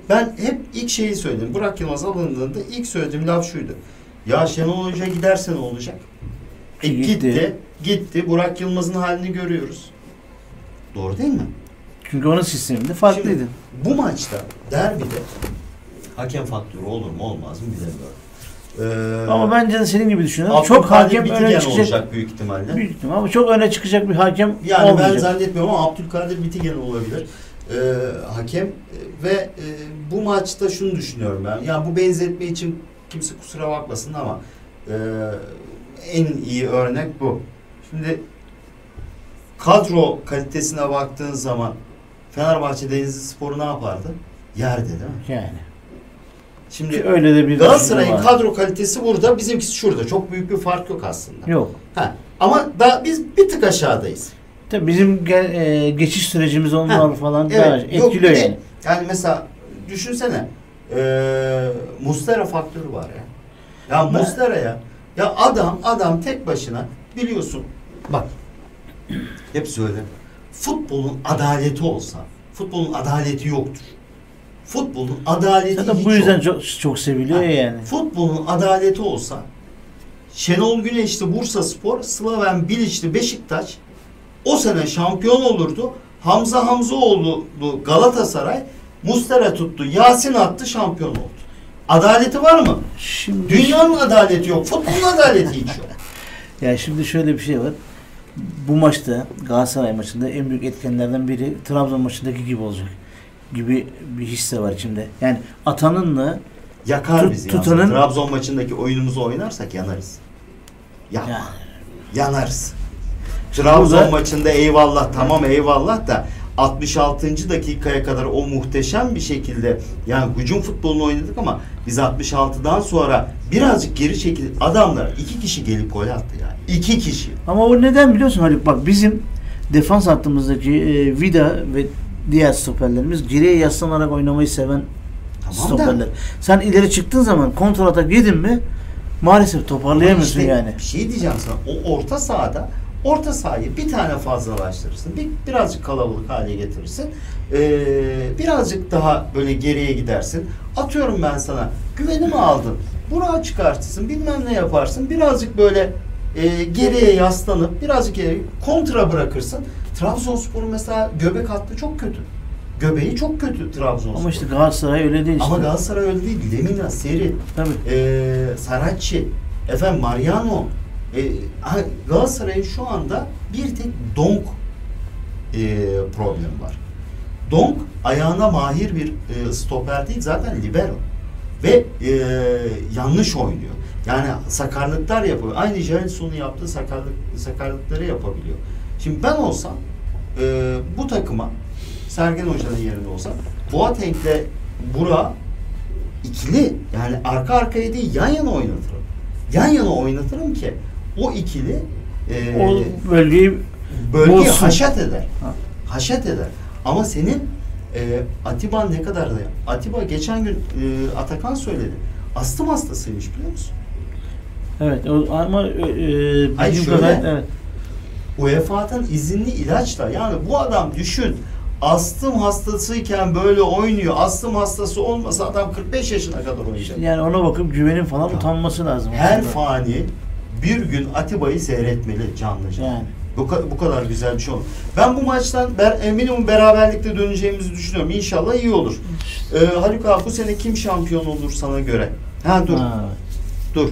Ben hep ilk şeyi söyledim. Burak Yılmaz alındığında ilk söylediğim laf şuydu. Ya Şenol Hoca giderse ne olacak? E, gitti. gitti. gitti. Burak Yılmaz'ın halini görüyoruz. Doğru değil mi? Çünkü onun sisteminde farklıydı. Şimdi bu maçta derbide hakem faktörü olur mu olmaz mı bilemiyorum. Ee, Ama bence de senin gibi düşünüyorum. Çok hakem öne çıkacak. olacak büyük ihtimalle. Büyük ihtimal ama çok öne çıkacak bir hakem Yani ben olmayacak. zannetmiyorum ama Abdülkadir Bitigen olabilir. Ee, hakem ve e, bu maçta şunu düşünüyorum ben. Ya bu benzetme için kimse kusura bakmasın ama e, en iyi örnek bu. Şimdi kadro kalitesine baktığın zaman Fenerbahçe Denizli Sporu ne yapardı? Yerdi değil mi? yani. Şimdi Öyle de bir Galatasaray'ın kadro kalitesi burada, bizimkisi şurada. Çok büyük bir fark yok aslında. Yok. Ha. Ama da biz bir tık aşağıdayız. Tabii bizim gel- e, geçiş sürecimiz onlar Ha, falan Evet. daha etkiliyor yani. Yani mesela düşünsene. E, Mustera faktörü var ya. Ya Muslera ya. Ya adam adam tek başına biliyorsun. Bak. Hep söyle. Futbolun adaleti olsa. Futbolun adaleti yoktur. Futbolun adaleti Zaten hiç bu yüzden yok. çok, çok seviliyor ya yani. Futbolun adaleti olsa Şenol Güneş'ti Bursa Spor, Slaven Bilic'ti Beşiktaş o sene şampiyon olurdu. Hamza Hamzoğlu Galatasaray Mustera tuttu. Yasin attı şampiyon oldu. Adaleti var mı? Şimdi Dünyanın adaleti yok. Futbolun adaleti hiç yok. [LAUGHS] Ya şimdi şöyle bir şey var. Bu maçta Galatasaray maçında en büyük etkenlerden biri Trabzon maçındaki gibi olacak gibi bir hisse var içimde. Yani atanınla Yakar Tut- bizi. tutanın- yalnız. Trabzon maçındaki oyunumuzu oynarsak yanarız. Ya, yani yanarız. Trabzon Burada- maçında eyvallah tamam eyvallah da 66. dakikaya kadar o muhteşem bir şekilde yani hücum futbolunu oynadık ama biz 66'dan sonra birazcık geri çekil adamlar iki kişi gelip gol attı yani. İki kişi. ama o neden biliyorsun Haluk? Bak bizim defans hattımızdaki e, Vida ve diğer stoperlerimiz geriye yaslanarak oynamayı seven Tamam stoperler. da Sen ileri çıktığın zaman kontra atak yedin mi maalesef toparlayamıyorsun işte yani. Bir şey diyeceğim sana. O orta sahada orta sahayı bir tane fazlalaştırırsın. Bir, birazcık kalabalık hale getirirsin. Ee, birazcık daha böyle geriye gidersin. Atıyorum ben sana. Güvenimi aldın. Burak'ı çıkartırsın. Bilmem ne yaparsın. Birazcık böyle e, geriye yaslanıp birazcık geriye kontra bırakırsın. Trabzonspor'un mesela göbek hattı çok kötü. Göbeği çok kötü Trabzonspor. Ama işte Galatasaray öyle değil işte. Ama Galatasaray öyle değil. Lemina, Seri, Tabii. e, Saracchi, efendim Mariano. E, Galatasaray'ın şu anda bir tek Donk e, problem var. Donk ayağına mahir bir e, stoper değil zaten libero. Ve e, yanlış oynuyor. Yani sakarlıklar yapıyor. Aynı Jelson'un yaptığı sakarlık, sakarlıkları yapabiliyor. Şimdi ben olsam e, bu takıma Sergen Hoca'nın yerinde olsam Boateng'le Burak ikili yani arka arkaya değil yan yana oynatırım. Yan yana oynatırım ki o ikili e, O bölgeyi bölgeyi bozsun. haşat eder. Ha. Haşat eder. Ama senin e, Atiba ne kadar da Atiba geçen gün e, Atakan söyledi. Astım hastasıymış biliyor musun? Evet o, ama e, e, şöyle. kadar- evet. UEFA'dan izinli ilaçla yani bu adam düşün astım hastasıyken böyle oynuyor. Astım hastası olmasa adam 45 yaşına kadar oynayacak. Yani ona bakıp güvenin falan Ya. utanması lazım. Her aslında. fani bir gün Atiba'yı seyretmeli canlı canlı. Yani. Bu, bu kadar güzel bir şey olur. Ben bu maçtan ber, minimum beraberlikte döneceğimizi düşünüyorum. İnşallah iyi olur. Ee, Haluk abi bu sene kim şampiyon olur sana göre? Ha dur Ha, dur.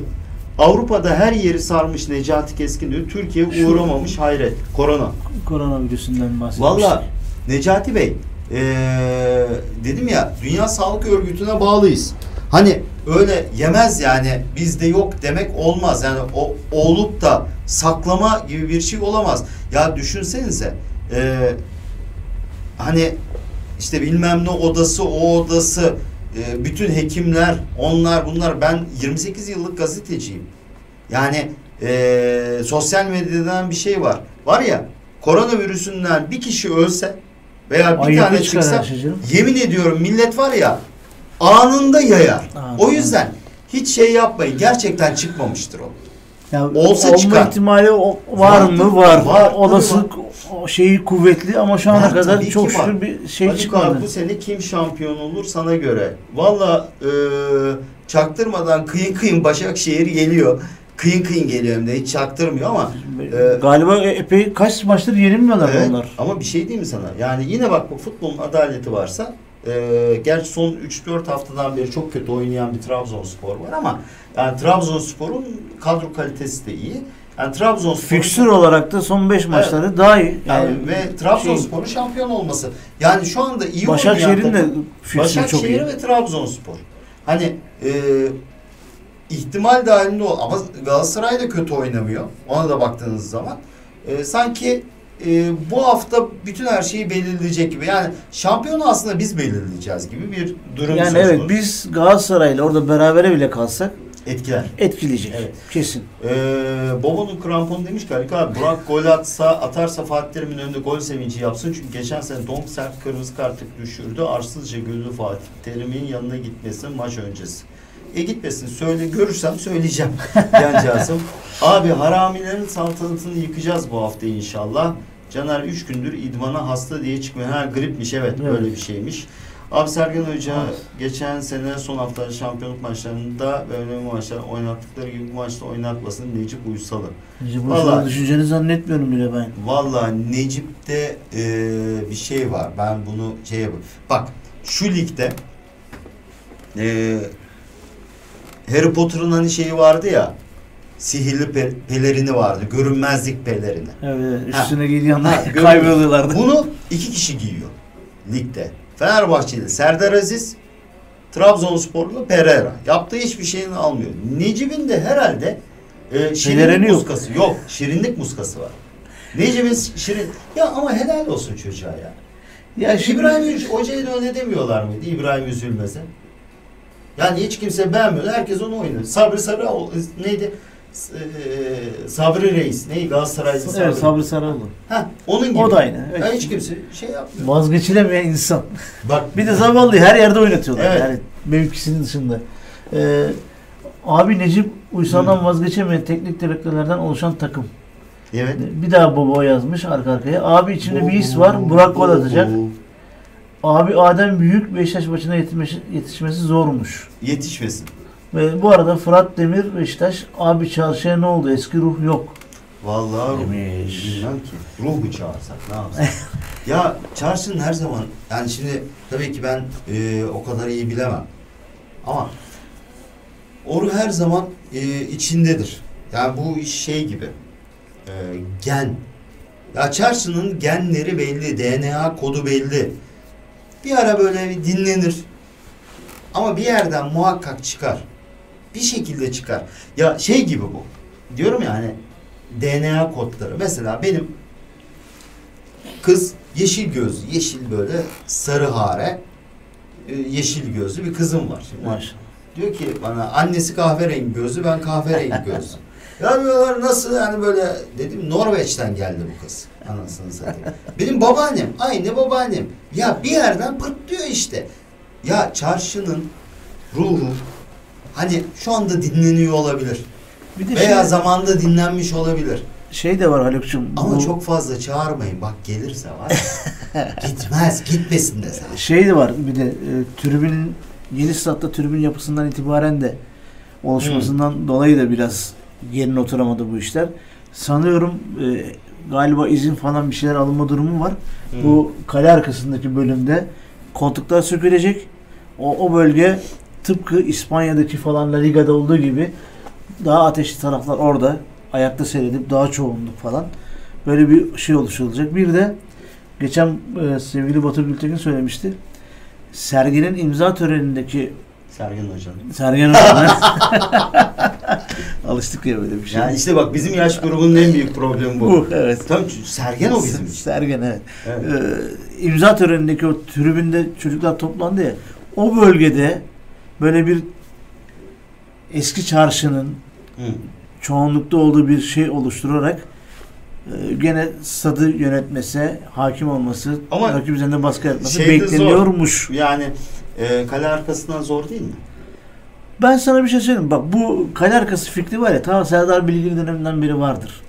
Avrupa'da her yeri sarmış Necati Keskin diyor. Türkiye uğramamış hayret. Korona. koronavirüsünden bahsetmiştik. Valla Necati Bey ee, dedim ya Dünya Sağlık Örgütü'ne bağlıyız. Hani öyle yemez yani bizde yok demek olmaz. Yani o olup da saklama gibi bir şey olamaz. Ya düşünsenize ee, hani işte bilmem ne odası o odası ee, bütün hekimler onlar bunlar ben 28 yıllık gazeteciyim. Yani ee, sosyal medyadan bir şey var. Var ya koronavirüsünden bir kişi ölse veya bir Ayıbı tane çıksa şey yemin ediyorum millet var ya anında yayar. Anında. O yüzden hiç şey yapmayın. Gerçekten çıkmamıştır o. Ya, olsa olma çıkar. ihtimali o- var Vardır, mı? Var. var, Olası o şeyi kuvvetli ama şu ana Var, kadar çok şükür bir şey Haluk çıkmadı. abi bu sene kim şampiyon olur sana göre? Valla e, çaktırmadan kıyın kıyın Başakşehir geliyor. Kıyın kıyın geliyor hem de hiç çaktırmıyor ama e, Galiba e- epey kaç maçtır yenilmiyorlar Evet, onlar. Ama bir şey diyeyim mi sana? Yani yine bak bu futbolun adaleti varsa e, gerçi son 3-4 haftadan beri çok kötü oynayan bir Trabzonspor var ama yani Trabzonspor'un kadro kalitesi de iyi. Yani Trabzonspor Fiksür olarak da son 5 maçları daha iyi. yani Yani, ve Trabzonspor'un şampiyon olması. Yani şu anda iyi Başakşehir'in de fiksürü çok Başakşehir iyi. ve Trabzonspor. Hani e, ihtimal dahilinde o ama Galatasaray da kötü oynamıyor. Ona da baktığınız zaman. E, sanki e, bu hafta bütün her şeyi belirleyecek gibi. Yani şampiyonu aslında biz belirleyeceğiz gibi bir durum Yani söz evet konusu. biz Galatasaray'la orada berabere bile kalsak etkiler. etkileyecek. Evet. Kesin. Ee, Bobo'nun kramponu demiş ki Haluk abi Burak gol atsa atarsa Fatih Terim'in önünde gol sevinci yapsın. Çünkü geçen sene Donk sert kırmızı kartlık düşürdü. Arsızca güldü Fatih Terim'in yanına gitmesi maç öncesi. E gitmesin. Söyle görürsem söyleyeceğim [LAUGHS] cancağızım. Abi haramilerin saltanatını yıkacağız bu hafta inşallah. Caner 3 gündür idmana hasta diye çıkmıyor. Ha gripmiş evet, Evet. böyle bir şeymiş. Abi Sergen Hoca Evet. geçen sene son hafta şampiyonluk maçlarında ve önemli maçlar oynattıkları gibi bu maçta oynatmasın Necip Uysal'ı. Necip Uysal'ı düşüneceğini zannetmiyorum bile ben. Vallahi Necip'te e, bir şey var. Ben bunu şey yapayım. Bak şu ligde e, Harry Potter'ın hani şeyi vardı ya sihirli pe- pelerini vardı. Görünmezlik pelerini. Evet, üstüne giyiyorlar, [LAUGHS] kayboluyorlardı. Bunu iki kişi giyiyor ligde. Fenerbahçeli Serdar Aziz, Trabzonsporlu Pereira. Yaptığı hiçbir şeyini almıyor. Necip'in de herhalde e, şirinlik yok. muskası yok. Şirinlik muskası var. Necip'in şirin... Ya ama helal olsun çocuğa ya. Ya şimdi İbrahim Hoca'ya da öyle demiyorlar mıydı İbrahim Üzülmez'e? Yani hiç kimse beğenmiyor. Herkes onu oynuyor. Sabri Sarıoğlu neydi? E, Sabri Reis. Neydi? Galatasaraylı Sabri. evet, Sabri Sarıoğlu. Ha, onun gibi. O da aynı. Evet. Ya hiç kimse şey yapmıyor. Vazgeçilemeyen insan. Bak Bir de zavallı her yerde oynatıyorlar. Evet. Yani mevkisinin dışında. Ee, abi Necip Uysal'dan Hı. vazgeçemeyen teknik direktörlerden oluşan takım. Evet. Bir daha baba yazmış arka arkaya. Abi içinde bir his var. Burak gol atacak. Abi Adem Büyük Beşiktaş maçına yetişmesi, yetişmesi zormuş. Yetişmesin. Ve bu arada Fırat Demir Beşiktaş abi çarşıya ne oldu? Eski ruh yok. Vallahi Demiş. bilmem ki. Ruh mu çağırsak ne yapsak? [LAUGHS] ya çarşının her zaman yani şimdi tabii ki ben e, o kadar iyi bilemem. Ama o ruh her zaman e, içindedir. Yani bu iş şey gibi. E, gen. Ya çarşının genleri belli, DNA kodu belli. Bir ara böyle bir dinlenir. Ama bir yerden muhakkak çıkar. Bir şekilde çıkar. Ya şey gibi bu. Diyorum ya hani DNA kodları. Mesela benim kız yeşil gözlü, yeşil böyle sarı hare, e, yeşil gözlü bir kızım var. Şimdi Maşallah. Diyor ki bana annesi kahverengi gözlü, ben kahverengi [LAUGHS] gözlü. ya diyorlar nasıl yani böyle dedim Norveç'ten geldi bu kız. Anasını satayım. Benim babaannem, aynı babaannem. Ya bir yerden pırtlıyor işte. Ya çarşının ruhu hani şu anda dinleniyor olabilir. Bir de Veya şey, zamanda dinlenmiş olabilir. şey de var Haluk'cum. Ama bu- çok fazla çağırmayın. Bak gelirse var. [LAUGHS] Gitmez, gitmesin de sen. Şey de var bir de e, tribünün yeni statta tribün yapısından itibaren de oluşmasından dolayı da biraz yerine oturamadı bu işler. Sanıyorum e, galiba izin falan bir şeyler alınma durumu var. Bu kale arkasındaki bölümde koltuklar sökülecek. O, o bölge tıpkı İspanya'daki falan La Liga'da olduğu gibi daha ateşli taraflar orada ayakta seyredip daha çoğunluk falan böyle bir şey oluşturulacak. Bir de geçen e, sevgili Batur Gültekin söylemişti. Serginin imza törenindeki Sergen Hoca'nın. Sergen Hoca'na [LAUGHS] alıştık ya böyle bir şey. Yani işte bak bizim yaş grubunun en büyük problemi bu. bu evet. Tam Sergen o bizim. Sergen evet. Evet. Ee, imza törenindeki o tribünde çocuklar toplandı ya. O bölgede böyle bir eski çarşının Hı. çoğunlukta olduğu bir şey oluşturarak e, gene stadı yönetmesi, hakim olması, Ama rakip üzerinde baskı yapması şey bekleniyormuş. Yani e, kale arkasından zor değil mi? Ben sana bir şey söyleyeyim. Bak bu kale arkası fikri var ya ta Serdar Bilgili döneminden beri vardır.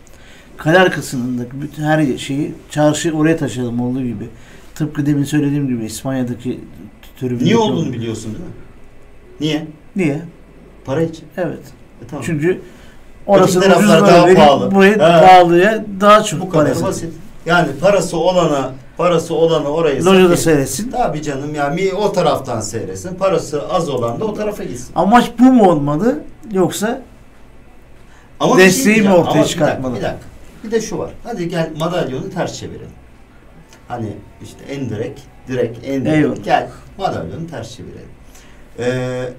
Kale arkasının da bütün her şeyi çarşı oraya taşıyalım olduğu gibi. Tıpkı demin söylediğim gibi İspanya'daki tribündeki Niye olduğu- olduğunu biliyorsun değil mi? Niye? Niye? Para için. Evet. E, tamam. Çünkü orası ucuz daha verip pahalı. burayı He. pahalıya daha çok bu kadar parası. basit. Yani parası olana, parası olana orayı Lojada seyretsin. Tabii canım ya mi o taraftan seyretsin. Parası az olan da o tarafa gitsin. Amaç bu mu olmalı? Yoksa Ama bir Desteği mi diyeceğim. ortaya Ama bir dakika, çıkartmalı? Bir dakika. Bir de şu var. Hadi gel madalyonu ters çevirelim. Hani işte en direkt, direkt, en direkt. Eyvallah. Gel madalyonu ters çevirelim. Ee,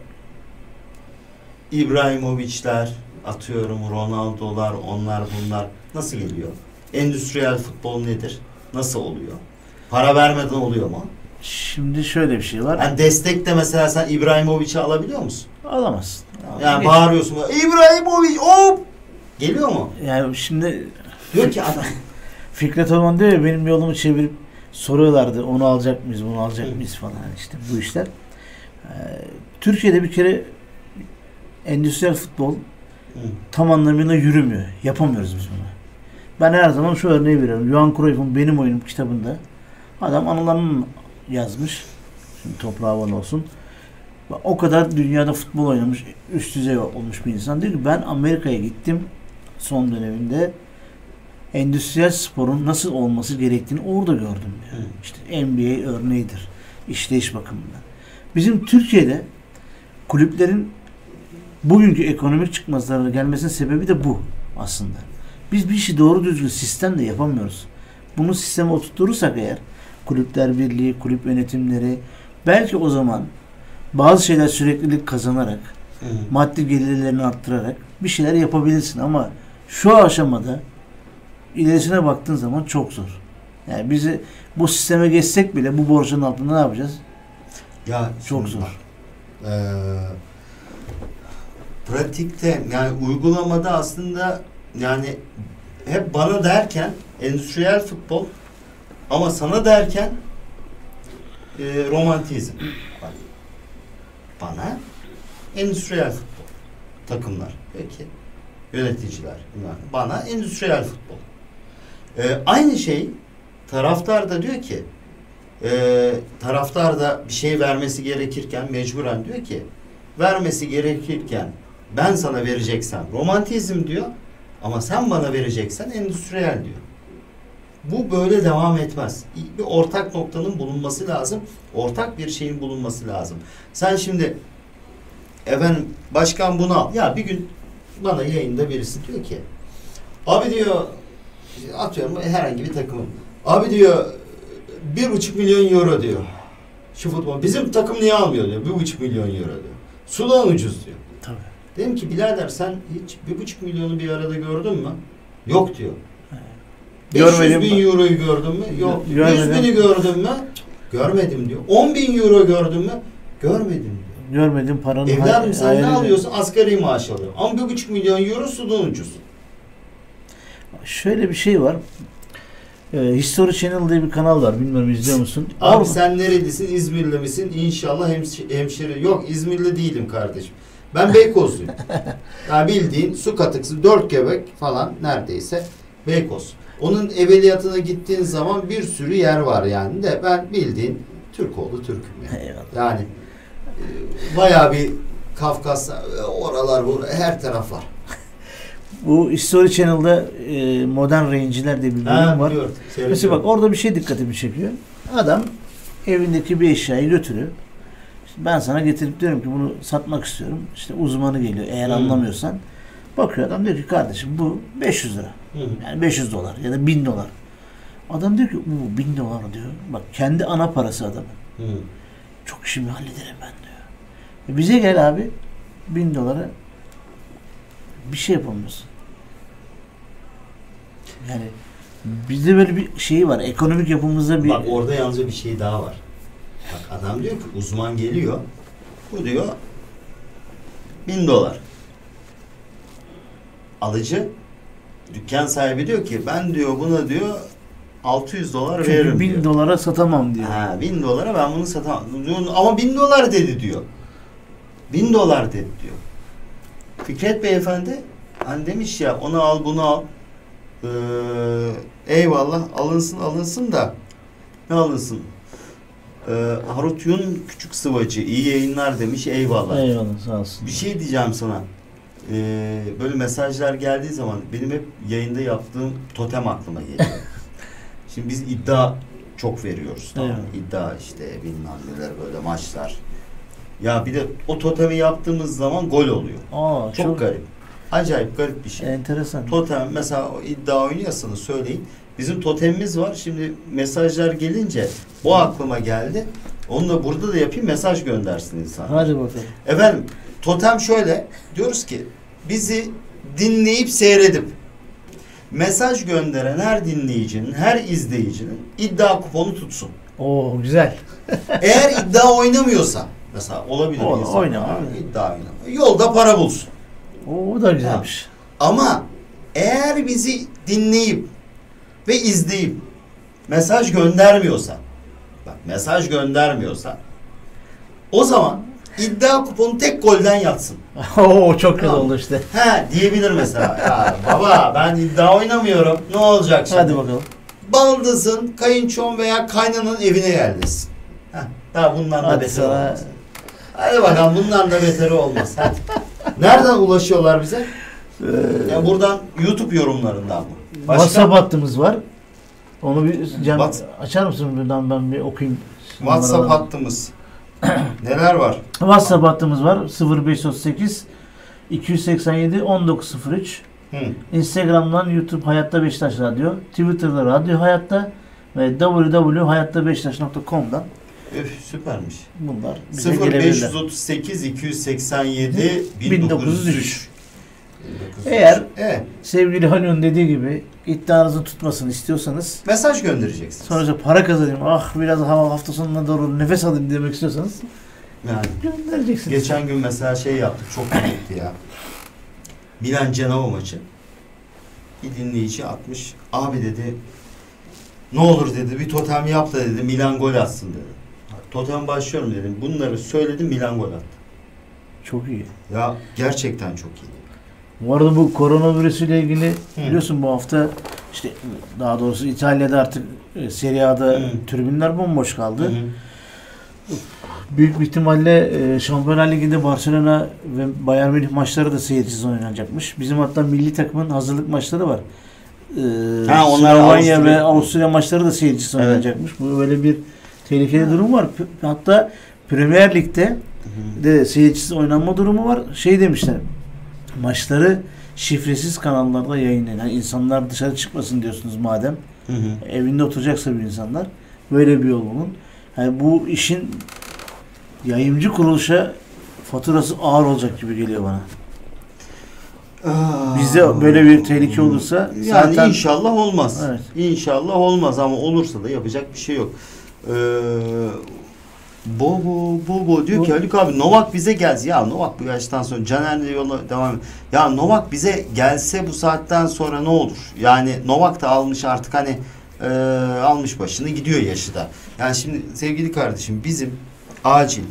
İbrahimovic'ler, atıyorum Ronaldo'lar, onlar bunlar nasıl geliyor? Endüstriyel futbol nedir? Nasıl oluyor? Para vermeden oluyor mu? şimdi şöyle bir şey var. Yani destek de mesela sen İbrahimovic'i alabiliyor musun? Alamazsın. Yani Geç. bağırıyorsun. İbrahimovic hop! Geliyor mu? Yani şimdi Diyor ki adam [LAUGHS] Fikret Orman diyor ya benim yolumu çevirip soruyorlardı onu alacak mıyız bunu alacak mıyız falan işte bu işler. Türkiye'de bir kere endüstriyel futbol Hı. tam anlamıyla yürümüyor. Yapamıyoruz biz bunu. Ben her zaman şu örneği veriyorum. Johan Cruyff'un Benim Oyunum kitabında adam anılarını yazmış. Şimdi toprağı havalı olsun. O kadar dünyada futbol oynamış, üst düzey olmuş bir insan. Diyor ki ben Amerika'ya gittim son döneminde. Endüstriyel sporun nasıl olması gerektiğini orada gördüm. Hı. İşte NBA örneğidir. İşleyiş bakımından. Bizim Türkiye'de kulüplerin bugünkü ekonomik çıkmazlarına gelmesinin sebebi de bu aslında. Biz bir işi doğru düzgün sistemle yapamıyoruz. Bunu sisteme oturturursak eğer kulüpler birliği, kulüp yönetimleri belki o zaman bazı şeyler süreklilik kazanarak, Hı. maddi gelirlerini arttırarak bir şeyler yapabilirsin ama şu aşamada ilerisine baktığın zaman çok zor. Yani bizi bu sisteme geçsek bile bu borcun altında ne yapacağız? Ya Çok zor. eee, pratikte yani uygulamada aslında yani hep bana derken endüstriyel futbol ama sana derken eee, romantizm. Bana endüstriyel futbol takımlar peki yöneticiler bunlar. bana endüstriyel futbol. Eee, aynı şey taraftar da diyor ki e, taraftar da bir şey vermesi gerekirken mecburen diyor ki vermesi gerekirken ben sana vereceksem romantizm diyor ama sen bana vereceksen endüstriyel diyor. Bu böyle devam etmez. Bir ortak noktanın bulunması lazım. Ortak bir şeyin bulunması lazım. Sen şimdi efendim başkan bunu al. Ya bir gün bana yayında birisi diyor ki abi diyor atıyorum herhangi bir takımın abi diyor bir buçuk milyon euro diyor. Şu futbol. Bizim takım niye almıyor diyor. Bir buçuk milyon euro diyor. Sudan ucuz diyor. Tabii. Dedim ki birader sen hiç bir buçuk milyonu bir arada gördün mü? Yok diyor. 500 Görmedim. bin euroyu gördün mü? Yok. Gö- görmedim. 100 bini gördün mü? Görmedim diyor. 10 bin euro gördün mü? Görmedim diyor. Görmedim paranın Evladım sen ne alıyorsun? Asgari maaş alıyorsun. Ama bir buçuk milyon euro sudan ucuz. Şöyle bir şey var. Ee, History Channel diye bir kanal var. Bilmiyorum izliyor musun? Abi Orada- sen nerelisin? İzmirli misin? İnşallah hemş- hemşire. Yok İzmirli değilim kardeşim. Ben Beykozluyum. [LAUGHS] yani bildiğin su katıksı dört göbek falan neredeyse Beykoz. Onun evveliyatına gittiğin zaman bir sürü yer var yani de ben bildiğin Türkoğlu Türk'üm yani. Eyvallah. Yani e, bayağı bir Kafkas e, oralar bu her taraf var. Bu History Channel'da e, Modern Range'ler diye bir bölüm Ha, var. biliyorum. Mesela bak orada bir şey dikkatimi çekiyor. Adam evindeki bir eşyayı götürüyor. İşte ben sana getirip diyorum ki bunu satmak istiyorum. İşte uzmanı geliyor eğer Hmm. anlamıyorsan. Bakıyor adam diyor ki kardeşim bu 500 lira. Hı. Yani 500 dolar ya da 1000 dolar. Adam diyor ki bu 1000 dolar diyor. Bak kendi ana parası adamın. Hı. Çok işimi hallederim ben diyor. E bize gel abi 1000 dolara bir şey yapamıyorsun. Yani bizde böyle bir şey var. Ekonomik yapımızda bir Bak orada yalnızca bir şey daha var. Bak adam diyor ki uzman geliyor. Bu diyor bin dolar. Alıcı dükkan sahibi diyor ki ben diyor buna diyor 600 dolar çünkü veririm 1000 diyor. dolara satamam diyor. Ha, bin dolara ben bunu satamam. Ama bin dolar dedi diyor. Bin dolar dedi diyor. Fikret Beyefendi hani demiş ya onu al bunu al. Ee, eyvallah alınsın alınsın da ne alınsın? Ee, Harut Yun küçük sıvacı iyi yayınlar demiş eyvallah. Eyvallah sağ olsun. Bir şey diyeceğim sana. Ee, böyle mesajlar geldiği zaman benim hep yayında yaptığım totem aklıma geliyor. [LAUGHS] Şimdi biz iddia çok veriyoruz. Tamam. Evet. İddia işte bilmem neler böyle maçlar. Ya bir de o totemi yaptığımız zaman gol oluyor. Aa, Çok, çok, garip. Acayip garip bir şey. enteresan. Totem mesela o iddia oynuyorsanız söyleyin. Bizim totemimiz var. Şimdi mesajlar gelince bu aklıma geldi. Onu da burada da yapayım mesaj göndersin insan. Hadi bakalım. Efendim totem şöyle diyoruz ki bizi dinleyip seyredip mesaj gönderen her dinleyicinin, her izleyicinin iddia kuponu tutsun. Oo güzel. Eğer iddia oynamıyorsa mesela olabilir Ola- insan. oynama. İddia oynama. Yolda para bulsun. Oo, o da güzelmiş. Ama eğer bizi dinleyip ve izleyip mesaj göndermiyorsa bak mesaj göndermiyorsa o zaman iddia kuponu tek golden yatsın. [LAUGHS] Oo çok Tamam. oldu işte. He diyebilir mesela. Ya baba ben iddia oynamıyorum. Ne olacak şimdi? Hadi bakalım. Baldızın, kayınçon veya kaynanın evine yerleşsin. Heh, daha bundan da Hadi beter sana. olmaz. Hadi bakalım bundan da beteri olmaz. Hadi. Nereden ulaşıyorlar bize? Ya buradan YouTube yorumlarından mı? Başka? WhatsApp hattımız var. Onu bir Cem, What- açar mısın buradan ben bir okuyayım. WhatsApp hattımız. [CLEARS THROAT] Neler var? WhatsApp hattımız var. 0538 287 1903. Hı. Instagram'dan YouTube Hayatta Beşiktaş Radyo, Twitter'da Radyo Hayatta ve www.hayattabeşiktaş.com'dan Üf, süpermiş. bunlar bize gelebilirler. 0538 287 1903. 1903. Eğer- Evet. Sevgili Halil'in dediği gibi iddianızı tutmasını istiyorsanız Mesaj göndereceksiniz. sonuçta para kazanayım, ah biraz hava hafta sonuna doğru nefes alayım demek istiyorsanız Yani göndereceksiniz. geçen gün mesela şey yaptık. Çok komikti ya. Milan Cenova maçı. Bir dinleyici atmış. Abi dedi ne olur dedi bir totem yap da dedi Milan gol atsın dedi. Totem başlıyorum dedim. Bunları söyledim Milan gol attı. Çok iyi. Ya gerçekten çok iyi. Bu arada bu koronavirüs ile ilgili Hı. biliyorsun bu hafta işte daha doğrusu İtalya'da artık e, Serie A'da Hı. tribünler bomboş kaldı. Hı. Büyük bir ihtimalle e, Şampiyonlar Ligi'nde Barcelona ve Bayern Münih maçları da seyircisiz oynanacakmış. Bizim hatta milli takımın hazırlık maçları var. E, Ha, onlar Avusturya- ve Avusturya maçları da seyircisiz Evet. oynanacakmış. Bu böyle bir tehlikeli durum var. Hatta Premier Lig'de de seyircisiz oynanma durumu var. Şey demişler. Maçları şifresiz kanallarda yayınlayın. Yani insanlar dışarı çıkmasın diyorsunuz madem. Hı hı. Evinde oturacaksa bir insanlar. Böyle bir yol bulun. Yani bu işin yayıncı kuruluşa faturası ağır olacak gibi geliyor bana. Bizde böyle bir tehlike olursa yani zaten- inşallah olmaz. Evet. İnşallah olmaz ama olursa da yapacak bir şey yok. Ee, Bobo Bobo diyor ki Haluk abi Novak bize gelsin. Ya Novak bu yaştan sonra Caner'le yola devam et. Ya Novak bize gelse bu saatten sonra ne olur? Yani Novak da almış artık hani e, almış başını gidiyor yaşı da. Yani şimdi sevgili kardeşim bizim acil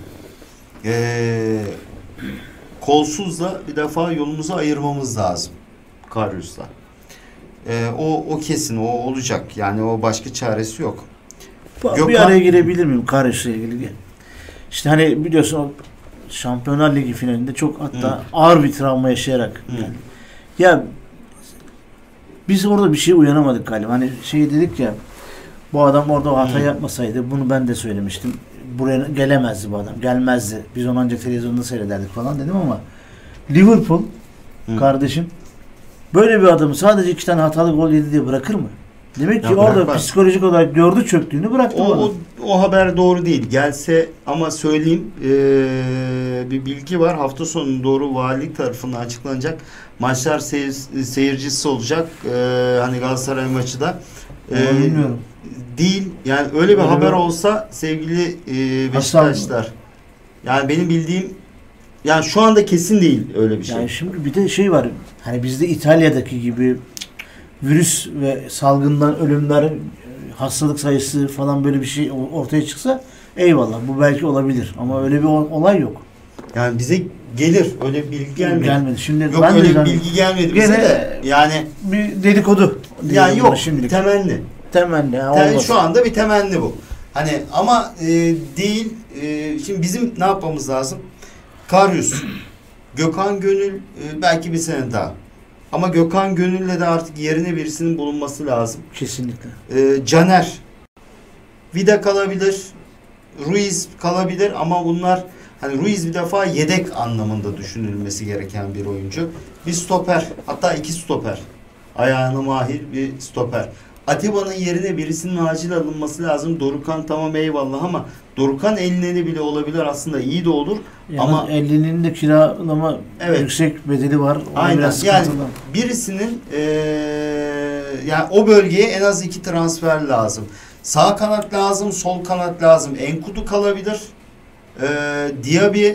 e, kolsuzla bir defa yolumuzu ayırmamız lazım. Karyus'la. E, o, o kesin o olacak. Yani o başka çaresi yok. Bir Gökhan- araya girebilir miyim Karaş'la ilgili? İşte hani biliyorsun o Şampiyonlar Ligi finalinde çok hatta Hı. ağır bir travma yaşayarak Hı. yani. Ya biz orada bir şey uyanamadık galiba. Hani şey dedik ya bu adam orada o hata Hı. yapmasaydı bunu ben de söylemiştim. Buraya gelemezdi bu adam. Gelmezdi. Biz onu ancak televizyonda seyrederdik falan dedim ama Liverpool Hı. kardeşim böyle bir adamı sadece iki tane hatalı gol yedi diye bırakır mı? Demek Ya ki orada bırakmaz. psikolojik olarak gördü çöktüğünü bıraktı O, o, o haber doğru değil. Gelse ama söyleyeyim eee, bir bilgi var. Hafta sonu doğru valilik tarafından açıklanacak. Maçlar seyir, seyircisi olacak. Eee, hani Galatasaray maçı da. Onu Eee, bilmiyorum. Değil. Yani öyle bir Öyle haber bir- olsa sevgili eee Hasan- Beşiktaşlar. Yani benim bildiğim yani şu anda kesin değil öyle bir şey. Yani şimdi bir de şey var. Hani bizde İtalya'daki gibi virüs ve salgından ölümler, hastalık sayısı falan böyle bir şey ortaya çıksa eyvallah bu belki olabilir ama öyle bir ol- olay yok. Yani bize gelir. Öyle bir bilgi gelmedi. Gelmedi. Şimdi Yok ben öyle bir bilgi gelmedi bize de. Yani bir dedikodu. yani yok şimdilik. temenni. Temenni. ha, şu anda bir temenni bu. Hani ama e, değil. e, şimdi bizim ne yapmamız lazım? Karyus, Gökhan Gönül e, belki bir sene daha. Ama Gökhan Gönül'le de artık yerine birisinin bulunması lazım. Kesinlikle. E, Caner, Vida kalabilir, Ruiz kalabilir ama bunlar hani Ruiz bir defa yedek anlamında düşünülmesi gereken bir oyuncu. Bir stoper, hatta iki stoper. Ayağına mahir bir stoper. Atiba'nın yerine birisinin acil alınması lazım. Dorukan tamam eyvallah ama Dorukan eline bile olabilir aslında iyi de olur. Yalnız Ama- 50'nin de kiralama Evet. yüksek bedeli var. O Aynen. Yani birisinin eee, yani o bölgeye en az iki transfer lazım. Sağ kanat lazım, sol kanat lazım. Enkudu kalabilir. Eee Diaby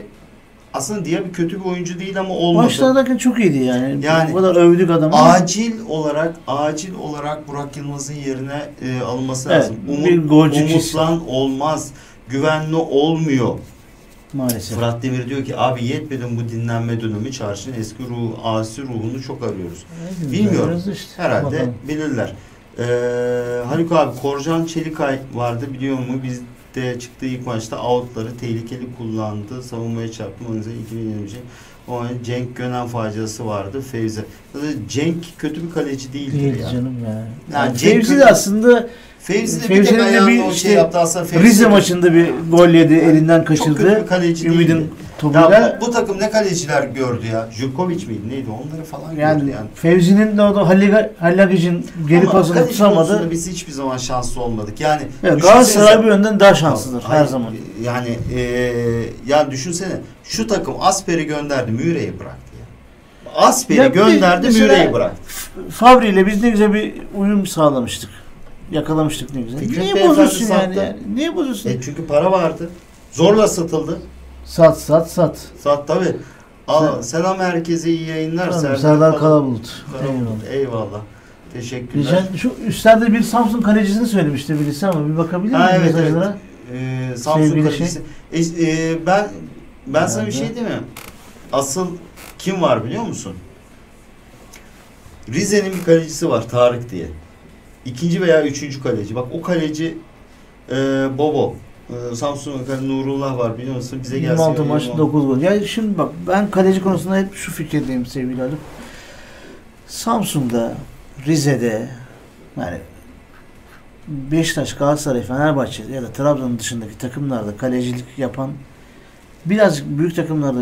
aslında Diaby kötü bir oyuncu değil ama olmadı. Başlardaki çok iyiydi yani. Yani- Bu kadar övdük adamı. Acil olarak acil olarak Burak Yılmaz'ın yerine eee, alınması Evet, lazım. kesin. umutlan olmaz. Güvenli olmuyor. Maalesef. Fırat Demir diyor ki abi yetmedi bu dinlenme dönemi çarşının eski ruhu, asi ruhunu çok arıyoruz. Evet, Bilmiyorum. Işte. Herhalde Bakalım. bilirler. Ee, Haluk abi Korcan Çelikay vardı biliyor mu? Bizde çıktığı ilk maçta outları tehlikeli kullandı. Savunmaya çarptı. Organize 2020. O Cenk Gönen faciası vardı. Fevzi. Cenk kötü bir kaleci değildir Değil ya. canım ya. Yani Yani Cenk Fevzi de aslında Fevzi de bir Fevzi'nin tek de ayağında bir o işte şey yaptı aslında Fevzi Rize de maçında bir gol yedi, elinden çok kötü kaçırdı. bir kaleci Ümid'in topuyla. Ya bu, bu takım ne kaleciler gördü ya? Jurkovic miydi neydi? Onları falan gördü yani, yani. Fevzi'nin de o da Halliga- Hallagic'in geri Ama pasını kaleci tutamadı. konusunda biz hiçbir zaman şanslı olmadık. Yani Evet, düşünsenize- Galatasaray bir yönden daha şanslıdır Hayır, her zaman. Yani eee ya düşünsene şu takım Asper'i gönderdi Müre'yi bıraktı ya. Asper'i Ya gönderdi mesela- Müre'yi bıraktı. Fabri ile biz ne güzel bir uyum sağlamıştık. Yakalamıştık ne güzel. Fikret Niye Beyefendi bozuyorsun yani? sattı. yani? Niye bozuyorsun? E çünkü para vardı. Zorla satıldı. Sat sat sat. Sat tabi. Al, selam herkese iyi yayınlar. Tamam, Serdar Kalabulut. Karabulut. Eyvallah. Teşekkürler. Geçen şu üstlerde bir Samsun kalecisini söylemişti birisi ama bir bakabilir Ha, miyim evet, mesajlara? Ee, Samsun Sevgili kalecisi. E, e, ben ben sana bir Nerede? şey diyeyim mi? Asıl kim var biliyor musun? Rize'nin bir kalecisi var Tarık diye. İkinci veya üçüncü kaleci. Bak o kaleci e, Bobo. E, Samsun'un kaleci Nurullah var biliyor musun? Bize gelsin. 26 maç Yirmi- 9 gol. Ya şimdi bak ben kaleci konusunda hep şu fikirdeyim sevgili Haluk. Samsun'da, Rize'de yani Beşiktaş, Galatasaray, Fenerbahçe ya da Trabzon dışındaki takımlarda kalecilik yapan birazcık büyük takımlarda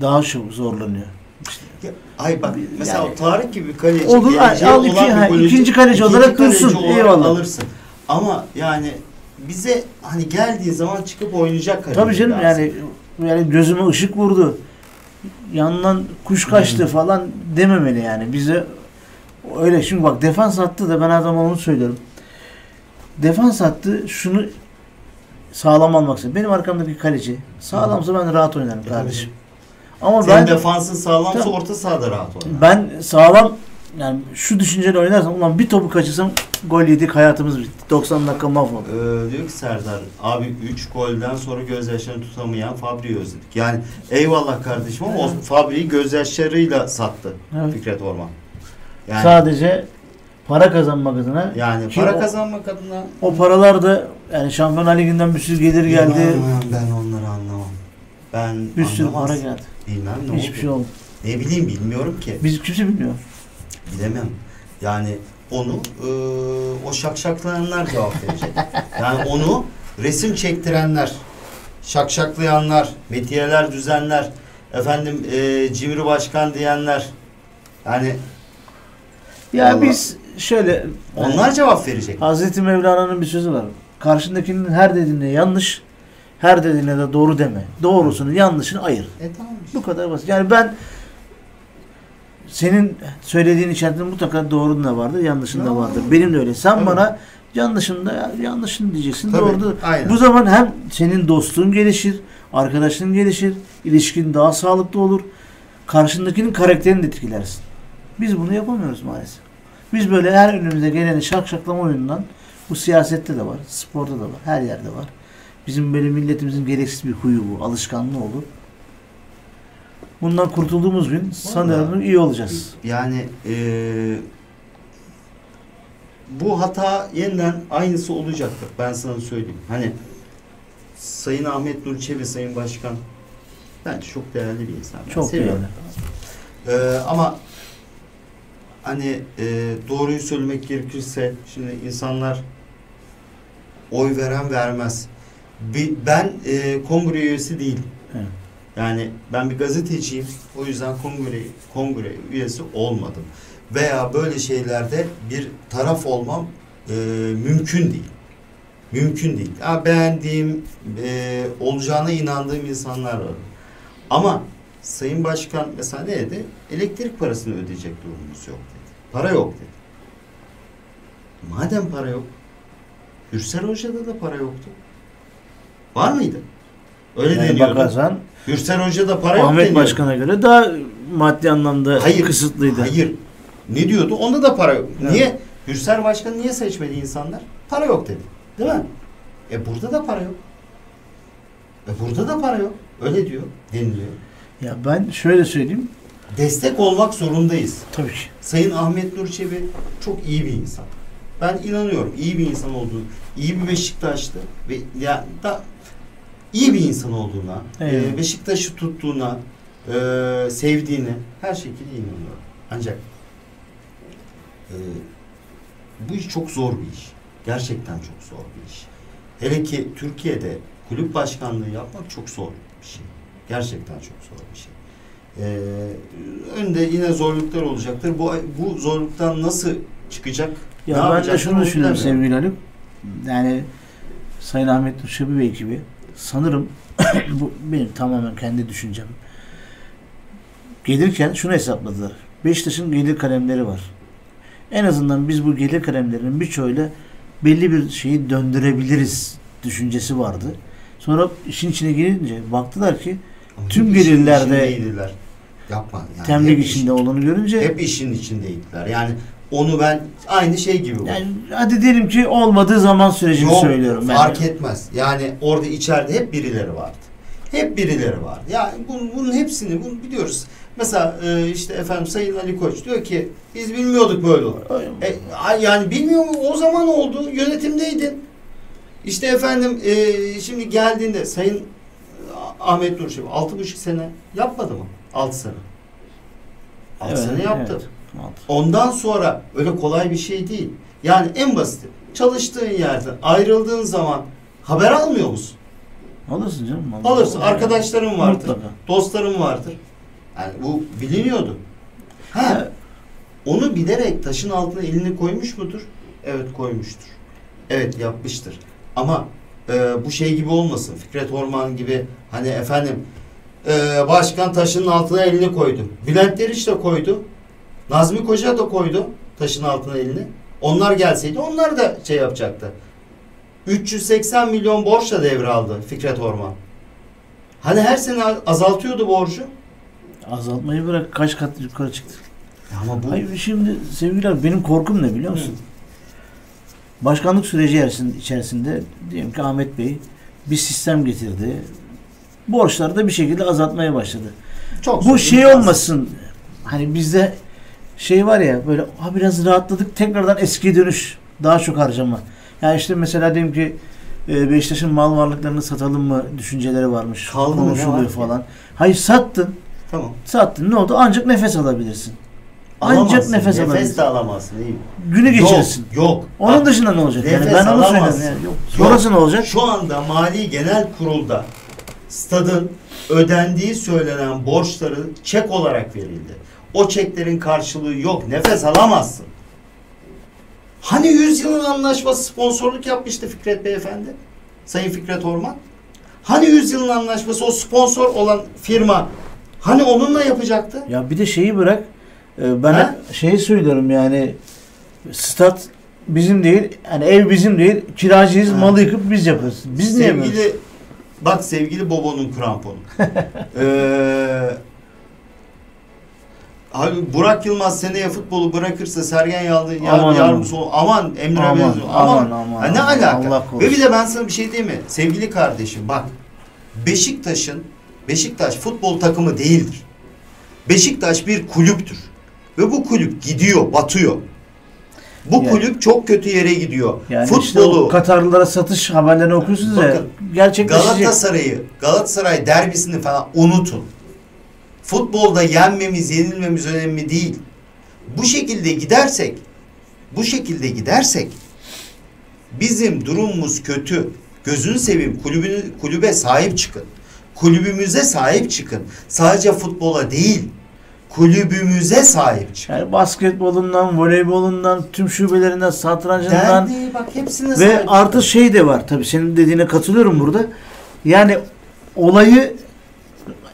daha çok zorlanıyor. Ay bak Yani- mesela o Tarık gibi bir kaleci Olur, geleceği al olan iki- bir ha, kaleci- ikinci kaleci olarak dursun, olarak eyvallah. alırsın. Ama yani bize hani geldiği zaman çıkıp oynayacak kaleci. Tabii canım lazım. yani yani gözüme ışık vurdu. Yandan kuş kaçtı Hı. falan dememeli yani. Bize öyle şimdi bak defans attı da ben her zaman onu söylüyorum. Defans attı şunu sağlam almak istiyorum. Benim arkamdaki kaleci sağlamsa ben rahat oynarım kardeşim. Ama Senin ben defansın sağlamsa Tabii. orta sahada rahat oynar. ben sağlam yani şu düşünceyle oynarsam ulan bir topu kaçırsam gol yedik hayatımız bitti. 90 dakika mahvoldu. Ee, diyor ki Serdar abi 3 golden sonra gözyaşlarını tutamayan Fabri'yi özledik. Yani eyvallah kardeşim ama o Fabri'yi gözyaşlarıyla sattı Evet. Fikret Orman. Yani, Sadece para kazanmak adına yani para o- kazanmak adına O paralar da yani Şampiyonlar Ligi'nden bir sürü gelir geldi. Ben onları anlamam. Ben Bir sürü anlamaz. para geldi. Bilmem ne Hiçbir oldu. şey oldu. Ne bileyim bilmiyorum ki. Biz kimse bilmiyor. Bilemem. Yani onu e, o şakşaklayanlar cevap verecek. yani onu resim çektirenler, şakşaklayanlar, metiyeler düzenler, efendim e, cimri başkan diyenler. Yani Ya Vallahi. biz şöyle onlar cevap verecek. Hazreti Mevlana'nın bir sözü var. Karşındakinin her dediğine yanlış, her dediğine de doğru deme. Doğrusunu, yanlışını ayır. E tamam. Bu kadar basit. Yani ben senin söylediğin içerisinde mutlaka doğrun da vardır, yanlışın da vardır. Benim de öyle. Sen Tabii. bana yanlışın da yanlışını diyeceksin. Tabii, Doğru da aynen. Bu zaman hem senin dostluğun gelişir, arkadaşlığın gelişir, ilişkin daha sağlıklı olur. Karşındakinin karakterini de etkilersin. Biz bunu yapamıyoruz maalesef. Biz böyle her önümüze geleni şakşaklama oyunundan bu siyasette de var, sporda da var, her yerde var. Bizim böyle milletimizin gereksiz bir huyu bu, alışkanlığı olur. Bundan kurtulduğumuz gün sanırım iyi olacağız. Yani eee, bu hata yeniden aynısı olacaktır. Ben sana söyleyeyim. Hani Sayın Ahmet Nur Çebi, Sayın Başkan bence çok değerli bir insan. Ben Çok seviyorum. değerli. Eee, ama hani eee, doğruyu söylemek gerekirse şimdi insanlar oy veren vermez. Ben eee kongre üyesi değilim. Evet. Yani ben bir gazeteciyim. O yüzden kongre, kongre üyesi olmadım. Veya böyle şeylerde bir taraf olmam e, mümkün değil. Mümkün değil. Ya beğendiğim, e, olacağına inandığım insanlar var. Ama Sayın Başkan mesela ne dedi? Elektrik parasını ödeyecek durumumuz yok dedi. Para yok dedi. Madem para yok, Gürsel Hoca'da da para yoktu. Var mıydı? Öyle Yani deniyordu. bakarsan Gürsel Hoca'da para yok Ahmet. Başkan'a göre daha maddi anlamda Hayır, kısıtlıydı. Hayır. Ne diyordu? Onda da para yok. Evet. Niye? Gürsel Başkan'ı niye seçmedi insanlar? Para yok dedi. Değil mi? E burada da para yok. E burada da para yok. Öyle diyor, deniliyor. Ya ben şöyle söyleyeyim. Destek olmak zorundayız. Tabii ki. Sayın Ahmet Nur Çebi çok iyi bir insan. Ben inanıyorum iyi bir insan olduğunu, iyi bir Beşiktaşlı ve ya da iyi bir insan olduğuna, Evet. e, Beşiktaş'ı tuttuğuna, e, sevdiğine her şekilde inanıyorum. Ancak e, bu iş çok zor bir iş. Gerçekten çok zor bir iş. Hele ki Türkiye'de kulüp başkanlığı yapmak çok zor bir şey. Gerçekten çok zor bir şey. Ee, önde yine zorluklar olacaktır. Bu bu zorluktan nasıl çıkacak? ne Ya ben de şunu düşünüyorum sevgili Haluk. Yani Sayın Ahmet Nurşebi ve ekibi sanırım [COUGHS] bu benim tamamen kendi düşüncem. Gelirken şunu hesapladılar. Beşiktaş'ın gelir kalemleri var. En azından biz bu gelir kalemlerinin birçoğuyla belli bir şeyi döndürebiliriz düşüncesi vardı. Sonra işin içine girince baktılar ki Ama tüm gelirlerde-. Yapma yani. temlik içinde işin- olduğunu görünce hep işin içindeydiler. Yani onu ben aynı şey gibi bu. yani hadi diyelim ki olmadığı zaman sürecini Yok, söylüyorum ben. fark etmez. Yani orada içeride hep birileri vardı. Hep birileri var. Yani bunun, bunun hepsini bunu biliyoruz. Mesela e, işte efendim Sayın Ali Koç diyor ki biz bilmiyorduk böyle olur. E, yani bilmiyor mu? O zaman oldu. Yönetimdeydin. İşte efendim e, şimdi geldiğinde Sayın Ahmet Nur Çebi altı buçuk sene yapmadı mı? Altı sene. Altı Evet, sene yaptı. evet. Ondan sonra öyle kolay bir şey değil. Yani en basiti çalıştığın yerden ayrıldığın zaman haber almıyor musun? Alırsın canım. Alırsın. Arkadaşların vardır. Mutlaka. Dostların vardır. Yani bu biliniyordu. Ha, Ya, onu bilerek taşın altına elini koymuş mudur? Evet koymuştur. Evet yapmıştır. Ama e, bu şey gibi olmasın. Fikret Orman gibi hani efendim e, başkan taşın altına elini koydu. Bülent Deriç de koydu. Nazmi Koca da koydu taşın altına elini. Onlar gelseydi onlar da şey yapacaktı. 380 milyon borçla devraldı Fikret Orman. Hani her sene azaltıyordu borcu. azaltmayı bırak kaç kat yukarı çıktı. Ama bu Hayır şimdi sevgiler benim korkum ne biliyor musun? Başkanlık süreci içerisinde, içerisinde diyelim ki Ahmet Bey bir sistem getirdi. Borçları da bir şekilde azaltmaya başladı. çok Bu şey olmasın. Hani bizde şey var ya böyle ha biraz rahatladık tekrardan eskiye dönüş daha çok harcama. Yani işte mesela diyelim ki e, Beşiktaş'ın mal varlıklarını satalım mı düşünceleri varmış. Kaldı var konuşuluyor falan. Hayır sattın. Tamam. Sattın ne oldu? Ancak nefes alabilirsin. Ancak Alamazsın, nefes nefes alabilirsin. de alamazsın. Iyi. Günü geçirirsin. Yok. yok. Onun Bak, dışında ne olacak? Yani ben onu söylüyorum. Yani. Yok. Sonrası ne olacak? Şu anda Mali Genel Kurul'da stadın ödendiği söylenen borçları çek olarak verildi. O çeklerin karşılığı yok. Nefes alamazsın. Hani 100 yılın anlaşması sponsorluk yapmıştı Fikret Beyefendi? Sayın Fikret Orman. Hani 100 yılın anlaşması o sponsor olan firma hani onunla yapacaktı? Ya bir de şeyi bırak. e, Ben Ha? şeyi söylüyorum yani stat bizim değil, yani ev bizim değil, kiracıyız, Ha. malı yıkıp biz yapıyoruz. Biz niye yapıyoruz? sevgili bak sevgili Bobo'nun kramponu. [LAUGHS] ee, abi Burak Yılmaz seneye futbolu bırakırsa Sergen Yalçın Aman, yar, yardımcısı. Aman Emre Aman, Belezoğlu, aman, aman. aman, Ha, ne aman. alaka? Allah korusun. Ve bir de ben sana bir şey diyeyim mi? Sevgili kardeşim bak. Beşiktaş'ın Beşiktaş futbol takımı değildir. Beşiktaş bir kulüptür. Ve bu kulüp gidiyor, batıyor. Bu Yani- kulüp çok kötü yere gidiyor. Yani işte Futbolu o Katarlılara satış haberlerini okuyorsunuz ya. Bakın, Gerçekleşecek. Galatasaray'ı, Galatasaray derbisini falan unutun. Futbolda yenmemiz, yenilmemiz önemli değil. Bu şekilde gidersek, bu şekilde gidersek bizim durumumuz kötü. Gözünü seveyim kulübünü, kulübe sahip çıkın. Kulübümüze sahip çıkın. Sadece futbola değil, kulübümüze sahip çıkın. Yani basketbolundan, voleybolundan, tüm şubelerinden, satrancından Derdi bak hepsine ve artı şey de var tabii senin dediğine katılıyorum burada. Yani olayı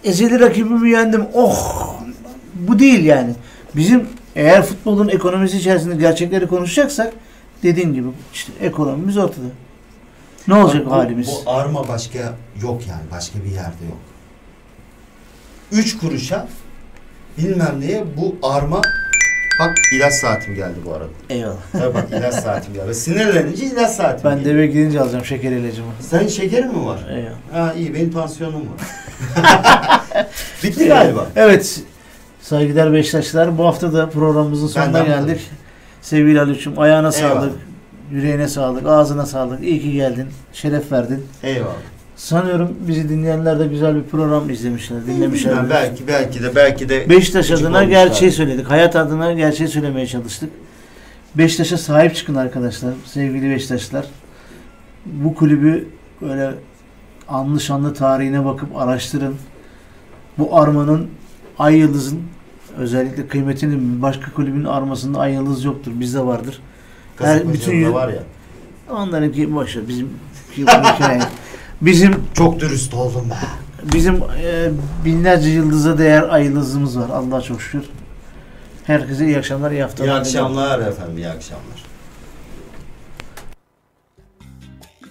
ezeli rakibimi yendim. Oh! Bu değil yani. Bizim eğer futbolun ekonomisi içerisinde gerçekleri konuşacaksak dediğin gibi işte ekonomimiz ortada. Ne olacak bu- halimiz? Bu arma başka yok yani. Başka bir yerde yok. Üç kuruşa bilmem neye bu arma Bak ilaç saatim geldi bu arada. Eyvallah. Tabii bak ilaç saatim geldi. Sinirlenince ilaç saatim Ben geliyor. de eve gidince alacağım şeker ilacımı. Senin şekerin mi var? Eyvallah. Ha iyi benim tansiyonum var. [LAUGHS] Bitti galiba. Evet. Saygıdeğer Beşiktaşlar bu hafta da programımızın sonuna Benden geldik. kadar. Sevgili Haluk'cum ayağına Eyvallah. sağlık, yüreğine sağlık, ağzına sağlık. İyi ki geldin, şeref verdin. Eyvallah. Sanıyorum bizi dinleyenler de güzel bir program izlemişler, dinlemişler. Bilmem, belki belki de belki de Beşiktaş adına gerçeği söyledik. Hayat adına gerçeği söylemeye çalıştık. Beşiktaş'a sahip çıkın arkadaşlar. Sevgili Beşiktaşlar. Bu kulübü böyle anlı şanlı tarihine bakıp araştırın. Bu armanın ay yıldızın özellikle kıymetini başka kulübün armasında ay yıldız yoktur. Bizde vardır. Kasımpaşa'da bütün yıl- var ya. Onlarınki boş ver. Bizim hikaye. [LAUGHS] Bizim Çok dürüst oldum ben. Bizim e, binlerce yıldıza değer ay yıldızımız var. Allah'a çok şükür. Herkese iyi akşamlar, iyi haftalar. İyi akşamlar efendim, iyi akşamlar.